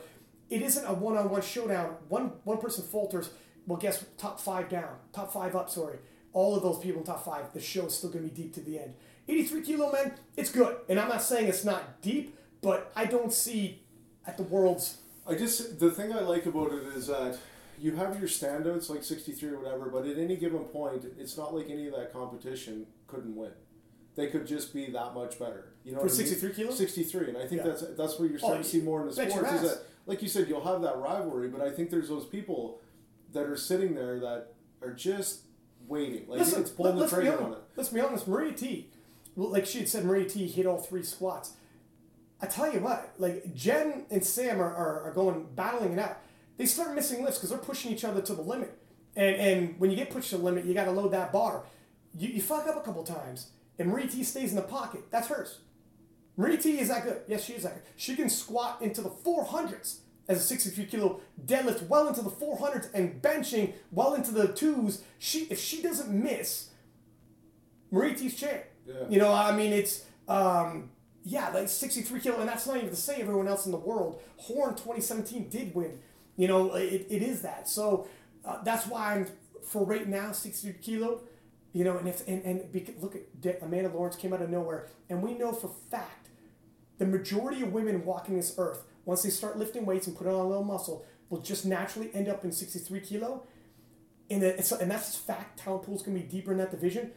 it isn't a one on one showdown. One one person falters, well, guess top five down, top five up. Sorry, all of those people in top five. The show is still going to be deep to the end. 83 kilo men, it's good, and I'm not saying it's not deep, but I don't see at the world's. I just the thing I like about it is that you have your standouts like 63 or whatever, but at any given point, it's not like any of that competition couldn't win. They could just be that much better. You know, For what I mean? 63 kilos? 63, and I think Yeah. that's that's what you're starting Oh, to see more in the sports. Is that, like you said, you'll have that rivalry, but I think there's those people that are sitting there that are just waiting. Like Listen, it's pulling let, the trigger on it. Let's be honest. Maria Htee, well, like she had said, Maria Htee hit all three squats. I tell you what, like Jen and Sam are, are, are going battling it out. They start missing lifts because they're pushing each other to the limit. And and when you get pushed to the limit, you got to load that bar. You, you fuck up a couple times, and Maria Htee stays in the pocket. That's hers. Maria Htee is that good. Yes, she is that good. She can squat into the 400s as a 63 kilo deadlift well into the 400s and benching well into the twos. She if she doesn't miss, Maria Htee's champ. Yeah. You know, I mean, it's um, yeah, like 63 kilo, and that's not even to say everyone else in the world. Horn 2017 did win You know, it, it is that. So uh, that's why I'm for right now 63 kilo. You know, and if and, and look at De- Amanda Lawrence came out of nowhere, and we know for fact the majority of women walking this earth once they start lifting weights and putting on a little muscle will just naturally end up in 63 kilo. And, it's, and that's fact. Talent pool's gonna be deeper in that division.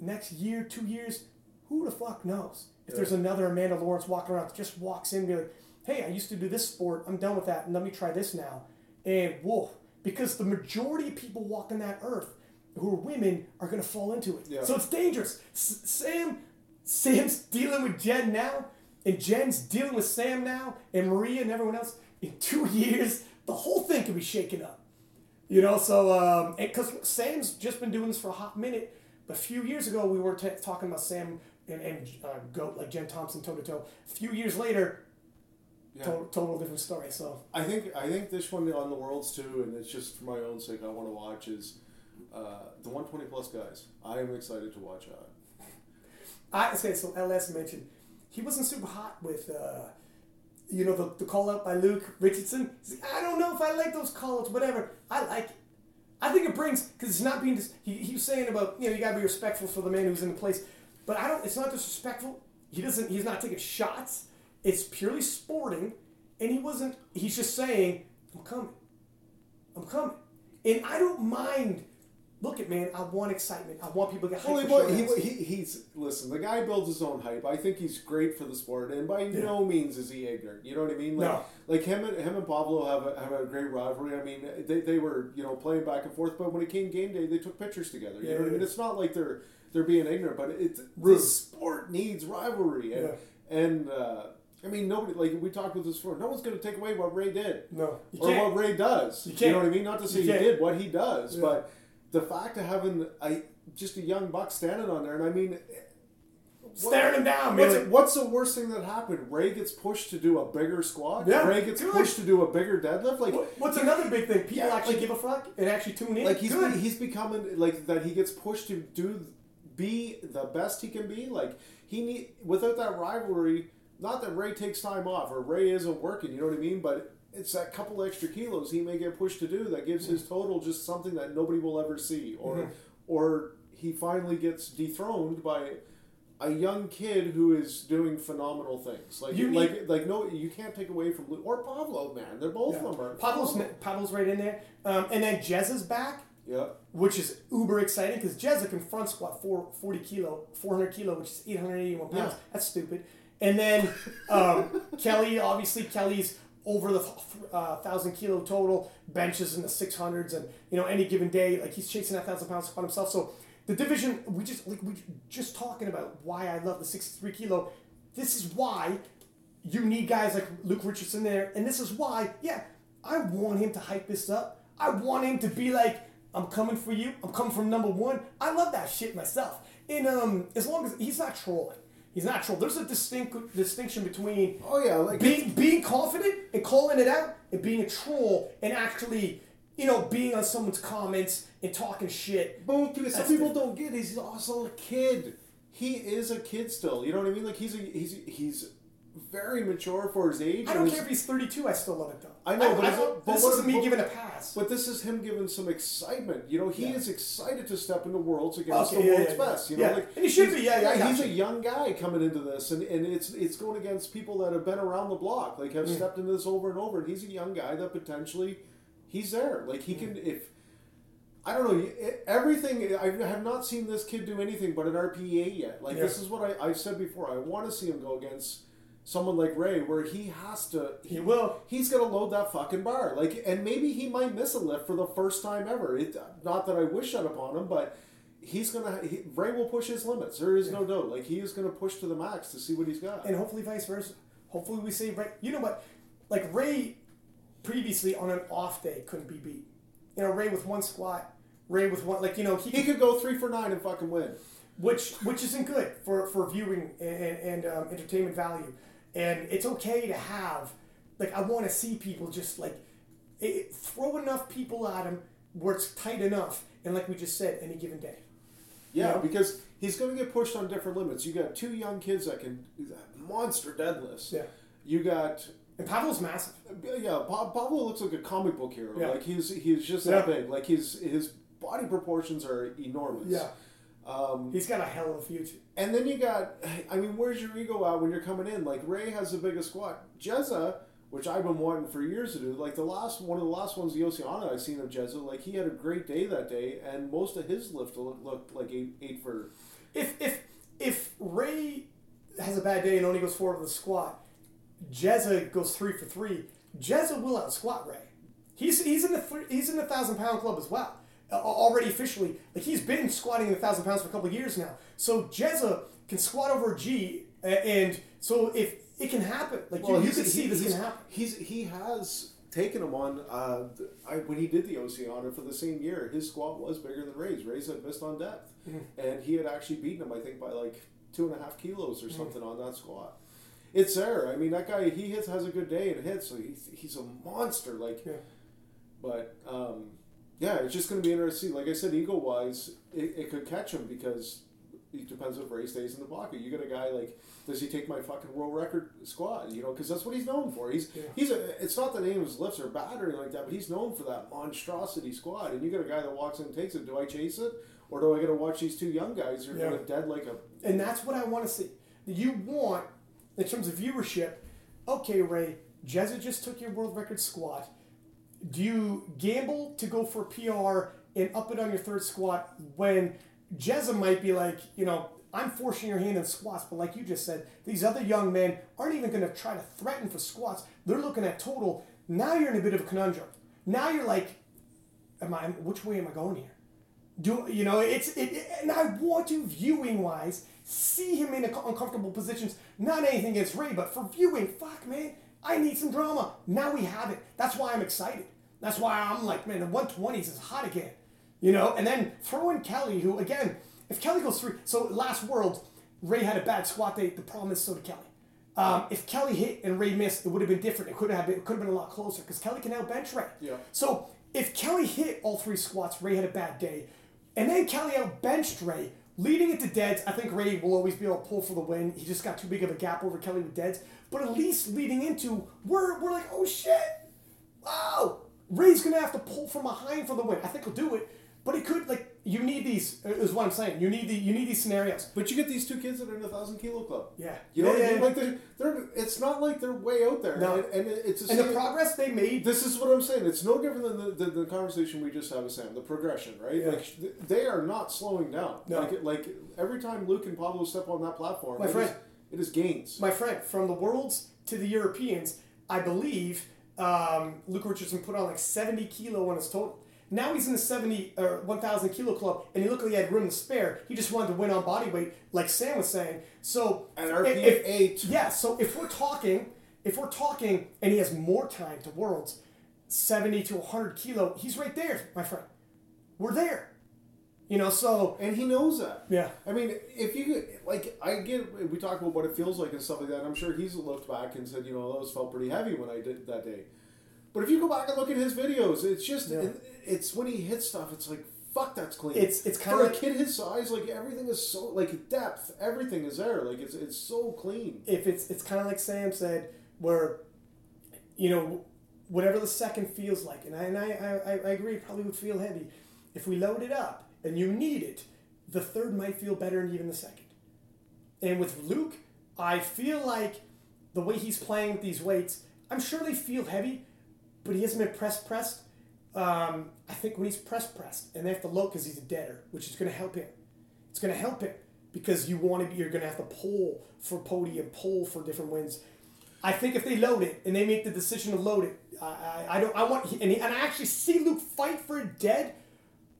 Next year, two years, who the fuck knows? If there's another Amanda Lawrence walking around, that just walks in and be like, hey, I used to do this sport, I'm done with that, and let me try this now. And whoa, because the majority of people walking that earth who are women are gonna fall into it. Yeah. So it's dangerous. S- Sam, Sam's dealing with Jen now, and Jen's dealing with Sam now, and Maria and everyone else. In two years, the whole thing could be shaken up. You know, so um, because Sam's just been doing this for a hot minute, but a few years ago we were t- talking about Sam and, and uh, goat like Jen Thompson toe to toe. A few years later, Yeah. total, total different story. So I think I think this one on the worlds too, and it's just for my own sake. I want to watch is uh, the 120 plus guys. I am excited to watch that. I say so. LS mentioned he wasn't super hot with. Uh, you know the, the call out by Luke Richardson. Like, I don't know if I like those call outs, whatever. I like it. I think it brings because it's not being. Dis- he, he was saying about you know you gotta be respectful for the man who's in the place, but I don't. It's not disrespectful. He doesn't. He's not taking shots. It's purely sporting, and he wasn't. He's just saying, "I'm coming. I'm coming," and I don't mind. Look at man. I want excitement. I want people to get hyped. Well, he, he, he, he's listen. The guy builds his own hype. I think he's great for the sport, and by no means is he ignorant. You know what I mean? Like, No. like him and him and Pablo have a, have a great rivalry. I mean, they, they were you know playing back and forth, but when it came game day, they took pictures together. You Yeah, know what I mean? It's not like they're they're being ignorant, but it the sport needs rivalry, and and uh, I mean nobody like we talked with this before. No one's going to take away what Ray did no, or what Ray does. You You, know what I mean? Not to say he did what he does, Yeah. but the fact of having a just a young buck standing on there, and I mean, Staring him down, what's, man. what's the worst thing that happened? Ray gets pushed to do a bigger squat. Yeah, Ray gets good. pushed to do a bigger deadlift. Like, What- What's another big thing? People Yeah, actually like- give a fuck and actually tune in. like he's Good. he's becoming like that. He gets pushed to do be the best he can be. Like he need without that rivalry. Not that Ray takes time off or Ray isn't working. You know what I mean? But it's that couple extra kilos he may get pushed to do that gives his total just something that nobody will ever see, or Mm-hmm. or he finally gets dethroned by a young kid who is doing phenomenal things. Like You like need- like no, you can't take away from Lu- or Pablo. Man, they're both Yeah. of them are Pablo's. Pablo's right in there, um, and then Jez is back, Yeah. which is uber exciting because Jez can front squat four, 40 kilo, four hundred kilo, which is eight hundred eighty one pounds. Yeah. That's stupid. And then um, Kelly, obviously Kelly's over the uh, thousand kilo total, benches in the six hundreds, and you know any given day, like he's chasing that thousand pounds squat himself. So the division, we just like we just talking about why I love the sixty three kilo. This is why you need guys like Luke Richardson there, and this is why, yeah, I want him to hype this up. I want him to be like, I'm coming for you. I'm coming from number one. I love that shit myself. And um, as long as he's not trolling, he's not trolling. There's a distinct distinction between Oh yeah, like being being confident and calling it out, and being a troll and actually, you know, being on someone's comments and talking shit. But some people the- don't get. It. He's also a kid. He is a kid still. You know what I mean? Like he's a, he's he's very mature for his age. I don't care if he's 32. I still love it though. I know, but I, but this what- isn't me giving a pass. But this is him giving some excitement. You know, he Yeah. is excited to step into worlds against Okay, the yeah, world's yeah, best. You know, like And he should be, yeah, yeah, I he's you. a young guy coming into this, and, and it's it's going against people that have been around the block, like Mm. have stepped into this over and over. And he's a young guy that potentially he's there. Like he can if. I don't know. Everything I have not seen this kid do anything but an RPA yet. Like this is what I, I've said before. I want to see him go against someone like Ray, where he has to. he will. He's gonna load that fucking bar, like, and maybe he might miss a lift for the first time ever. It, not that I wish that upon him, but he's gonna. He, Ray will push his limits. There is no doubt. Like he is gonna push to the max to see what he's got. and hopefully vice versa. Hopefully we see Ray. You know what? Like Ray, previously on an off day couldn't be beat. You know Ray with one squat, Ray with one like you know he, He could go three for nine and fucking win. which which isn't good for for viewing and, and um, entertainment value. And it's okay to have like I want to see people just like it, throw enough people at him where it's tight enough, and like we just said, any given day. Yeah, Yeah. because he's gonna get pushed on different limits. You got two young kids that can monster deadlifts. Yeah. You got And Pablo's massive. Yeah, Pa- Pablo looks like a comic book hero. Yeah. Like he's he's just Yeah. that big. Like his his body proportions are enormous. Yeah. Um, He's got a hell of a future. and then you got, I mean, where's your ego at when you're coming in? Like Ray has the biggest squat. Jezza, which I've been wanting for years to do, like the last one of the last ones, the Oceania I've seen of Jezza, like he had a great day that day, and most of his lift looked, like eight eight for. If if if Ray has a bad day and only goes forward with a squat, Jezza goes three for three. Jezza will out squat Ray. He's he's in the th- he's in the thousand pound club as well. Already officially, like he's been squatting in the thousand pounds for a couple of years now. So Jezza can squat over a G, and so if it can happen, like you, you can see he- this can happen. He's he has taken him on. Uh, I, when he did the Oceania for the same year, his squat was bigger than Ray's. Ray's had missed on depth, Mm-hmm. and he had actually beaten him. I think by like two and a half kilos Mm-hmm. or something on that squat. It's there. I mean, that guy he hits has a good day and hits, so he's he's a monster. Like, Yeah. but um, yeah, it's just going to be interesting. Like I said, ego wise, it, it could catch him because it depends if Ray stays in the pocket. You got a guy like, does he take my fucking world record squat? You know, because that's what he's known for. He's Yeah. he's a. It's not the name of his lifts are bad or anything like that, but he's known for that monstrosity squat. And you got a guy that walks in and takes it. Do I chase it, or do I got to watch these two young guys who are Yeah. going to dead like a? And that's what I want to see. You want, in terms of viewership, okay, Ray, Jezza just took your world record squat. Do you gamble to go for PR and up it on your third squat when Jezza might be like, you know, I'm forcing your hand in squats, but like you just said, these other young men aren't even going to try to threaten for squats. They're looking at total. Now you're in a bit of a conundrum. Now you're like, am I? Which way am I going here? Do you know? It's it, it- and I want to viewing wise see him in uncomfortable positions. Not anything against Ray, but for viewing, fuck man, I need some drama. Now we have it. That's why I'm excited. That's why I'm like, man, the 120s is hot again. You know, and then throw in Kelly, who again, if Kelly goes three, so last World, Ray had a bad squat day. The problem is so did Kelly. Um, if Kelly hit and Ray missed, it would have been different. It could have been, it could have been a lot closer because Kelly can now bench Ray. Yeah. So if Kelly hit all three squats, Ray had a bad day, and then Kelly out benched Ray, leading it to deads. I think Ray will always be able to pull for the win. He just got too big of a gap over Kelly with deads. But at least leading into, we're we're like, oh shit, wow, Ray's gonna have to pull from behind for the win. I think he'll do it, but he could like you need these. Is what I'm saying. You need the you need these scenarios. But you get these two kids that are in the thousand kilo club. Yeah. You know Yeah, what I mean? yeah. Like they're, they're it's not like they're way out there. No. And, and it's the And the progress they made. This is what I'm saying. It's no different than the, the, the conversation we just had with Sam. The progression, right? Yeah. Like they are not slowing down. No. Like like every time Luke and Pablo step on that platform, My it is- friend. it is gains. my friend, from the worlds to the Europeans, I believe um, Luke Richardson put on like 70 kilo on his total. Now he's in the 70 or 1,000 kilo club, and he looked like he had room to spare. He just wanted to win on body weight, like Sam was saying. So, And if- RP if- eight. yeah. So if we're talking, if we're talking, and he has more time to worlds, 70 to 100 kilo, he's right there, my friend. We're there. You know, so And he knows that. yeah. I mean, if you like, I get we talk about what it feels like and stuff like that. I'm sure he's looked back and said, you know, those felt pretty heavy when I did that day. But if you go back and look at his videos, it's just Yeah. it- it's when he hits stuff, it's like fuck, that's clean. It's- it's kinda for like- a kid his size, like everything is so like depth, everything is there, like it's it's so clean. if it's it's kind of like Sam said, where you know whatever the second feels like, and I and I, I, I agree, it probably would feel heavy. If we load it up and you need it, the third might feel better than even the second. And with Luke, I feel like the way he's playing with these weights, I'm sure they feel heavy, but he hasn't been press pressed. Um, I think when he's press pressed, and they have to load because he's a deader, which is going to help him. It's going to help him because you want to be. You're going to have to pull for podium, pull for different wins. I think if they load it and they make the decision to load it, I, I, I don't. I want and, he, and I actually see Luke fight for it dead.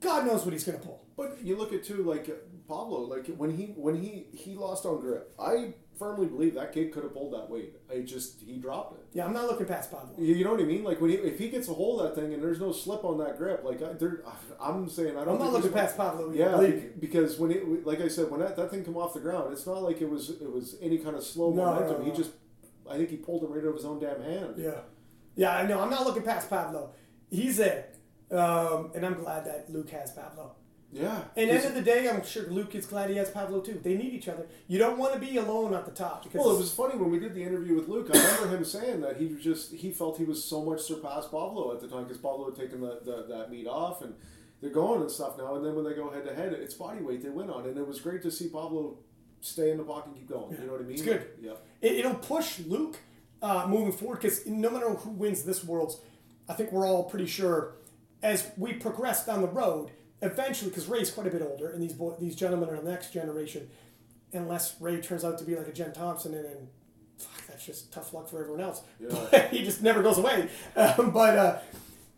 God knows what he's going to pull. But you look at too, like Pablo, like when he when he he lost on grip, I firmly believe that kid could have pulled that weight. I just he dropped it. Yeah, I'm not looking past Pablo. You you know what I mean? Like when he, if he gets a hold of that thing and there's no slip on that grip, like I, there, I'm saying I don't. I'm not looking past Pablo. Yeah, bec- because when it, like I said, when that, that thing come off the ground, it's not like it was it was any kind of slow No, momentum. no, He no. just, I think he pulled it right out of his own damn hand. Yeah, yeah. I know. I'm not looking past Pablo. He's there, um, and I'm glad that Luke has Pablo. Yeah. And end of the day, I'm sure Luke is glad he has Pablo too. They need each other. You don't want to be alone at the top because Well, it was funny when we did the interview with Luke. I remember him saying that he was just he felt he was so much surpassed Pablo at the time because Pablo had taken the, the, that meet off and they're going and stuff now. And then when they go head to head, it's body weight they win on, and it was great to see Pablo stay in the pocket and keep going. You know what I mean? It's good. Yeah. it, it'll push Luke uh, moving forward because no matter who wins this Worlds, I think we're all pretty sure as we progress down the road, eventually, because Ray's quite a bit older, and these boy, these gentlemen are the next generation, unless Ray turns out to be like a Jen Thompson, and then fuck, that's just tough luck for everyone else. Yeah. But he just never goes away. Um, but uh,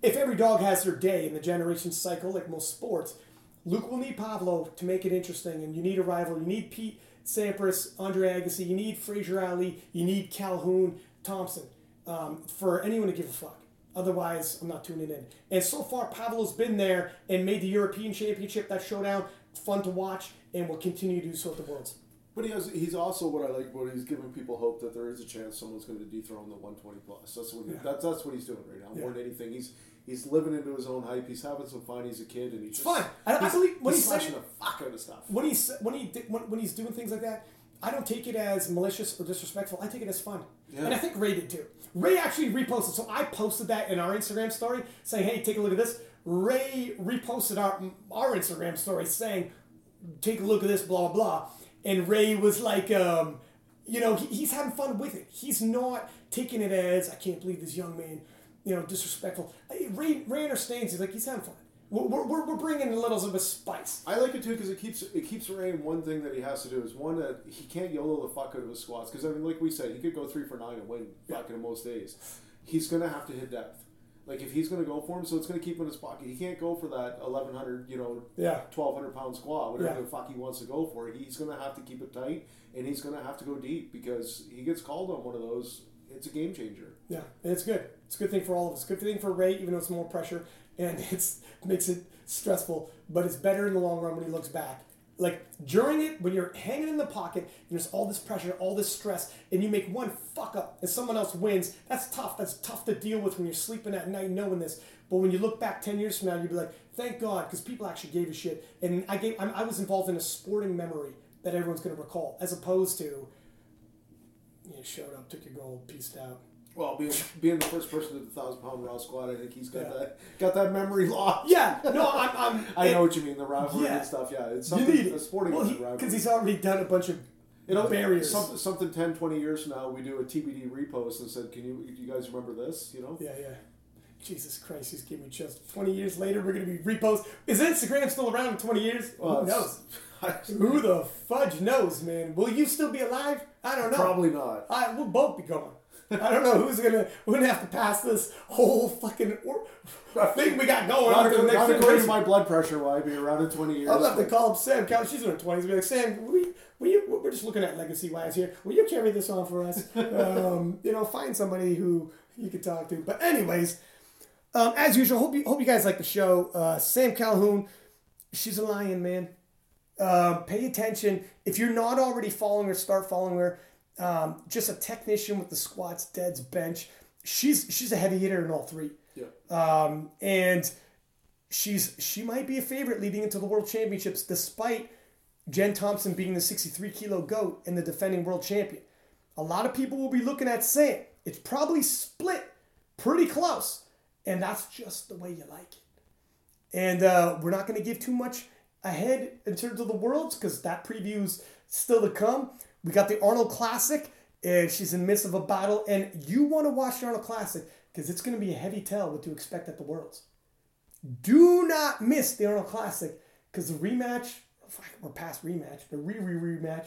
if every dog has their day in the generation cycle, like most sports, Luke will need Pablo to make it interesting, and you need a rival. You need Pete Sampras, Andre Agassi. You need Frazier Ali. You need Calhoun Thompson um, for anyone to give a fuck. Otherwise, I'm not tuning in. And so far, Pablo's been there and made the European Championship, that showdown, fun to watch, and will continue to do so at the Worlds. But he has, he's also what I like. What he's giving people hope that there is a chance someone's going to dethrone the 120 plus. That's what he, Yeah. that's that's what he's doing right now. More Yeah. than anything, he's he's living into his own hype. He's having some fun. He's a kid, and he's just, fun. I- I he's, believe- when he's he said smashing the fuck out of stuff. when he's when he when, when he's doing things like that, I don't take it as malicious or disrespectful. I take it as fun, Yeah. and I think Ray did too. Ray actually reposted, so I posted that in our Instagram story saying, "Hey, take a look at this." Ray reposted our our Instagram story saying, "Take a look at this," blah blah blah, and Ray was like, um, you know, he, he's having fun with it. He's not taking it as, "I can't believe this young man." You know, disrespectful. Ray, Ray understands. He's like, he's having fun. We're, we're, we're bringing a little bit of spice. I like it too because it keeps it keeps Rain one thing that he has to do is one that he can't YOLO the fuck out of his squats because I mean like we said he could go three for nine and win fucking most days. He's gonna have to hit depth. Like if he's gonna go for him, so it's gonna keep him in his pocket. He can't go for that eleven hundred, you know, Yeah. twelve hundred pound squat, whatever Yeah. the fuck he wants to go for. He's gonna have to keep it tight and he's gonna have to go deep because he gets called on one of those. It's a game changer. Yeah, and it's good. It's a good thing for all of us. Good thing for Ray, even though it's more pressure and it's makes it stressful. But it's better in the long run when he looks back. Like during it, when you're hanging in the pocket, there's all this pressure, all this stress, and you make one fuck up and someone else wins. That's tough. That's tough to deal with when you're sleeping at night knowing this. But when you look back ten years from now, you'd be like, "Thank God," because people actually gave a shit. And I gave, I was involved in a sporting memory that everyone's going to recall, as opposed to, you showed up, took your gold, pieced out. Well, being being the first person to the thousand pound raw squat, I think he's got Yeah. that got that memory locked. Yeah, no, I'm. I'm I know what you mean. The rivalry Yeah. and stuff. Yeah, it's You something. need a sporting well, rivalry. because he's already done a bunch of you know, barriers. Something, something 10, 20 years from now, we do a TBD repost and said, "Can you, you guys remember this?" You know. Yeah, yeah. Jesus Christ, he's giving me chills. Twenty years later, we're gonna be repost. Is Instagram still around in twenty years? Well, Who knows? Who the fudge knows, man? Will you still be alive? I don't know. Probably not. I, we'll both be gone. I don't know who's gonna. We're gonna have to pass this whole fucking or, thing we got going Not, on to the according- next not according to generation. my blood pressure, will I be around in twenty years? I'll have to call up Sam Couch. She's in her twenties. Be like, Sam, we we we're just looking at legacy wise here. Will you carry this on for us? um, you know, find somebody who you could talk to. But anyways, um, as usual, hope you hope you guys like the show. Uh, Sam Calhoun, she's a lion, man. Um, pay attention. If you're not already following her, start following her. Um, just a technician with the squats, deads, bench. She's she's a heavy hitter in all three. Yeah. Um, and she's she might be a favorite leading into the world championships, despite Jen Thompson being the 63 kilo goat and the defending world champion. A lot of people will be looking at Sam. It's probably split pretty close, and that's just the way you like it. And uh, we're not going to give too much ahead in terms of the worlds because that preview's still to come. We got the Arnold Classic, and she's in the midst of a battle. And you want to watch the Arnold Classic because it's going to be a heavy tell what to expect at the worlds. Do not miss the Arnold Classic because the rematch, we're past rematch, the re re rematch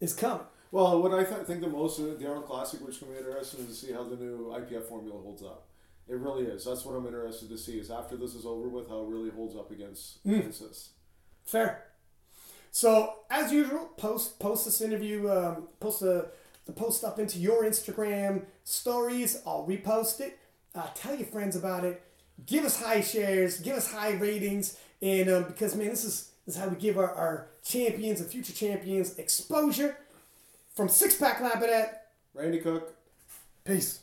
is coming. Well, what I th- think the most of the Arnold Classic, which is going to be interesting, is to see how the new IPF formula holds up. It really is. That's what I'm interested to see. Is after this is over with, how it really holds up against, mm. against this. Fair. So as usual, post post this interview, um, post the the post up into your Instagram stories. I'll repost it. Uh, tell your friends about it. Give us high shares. Give us high ratings. And um, because man, this is this is how we give our, our champions and future champions exposure. From Six Pack Labadet. Randy Cook. Peace.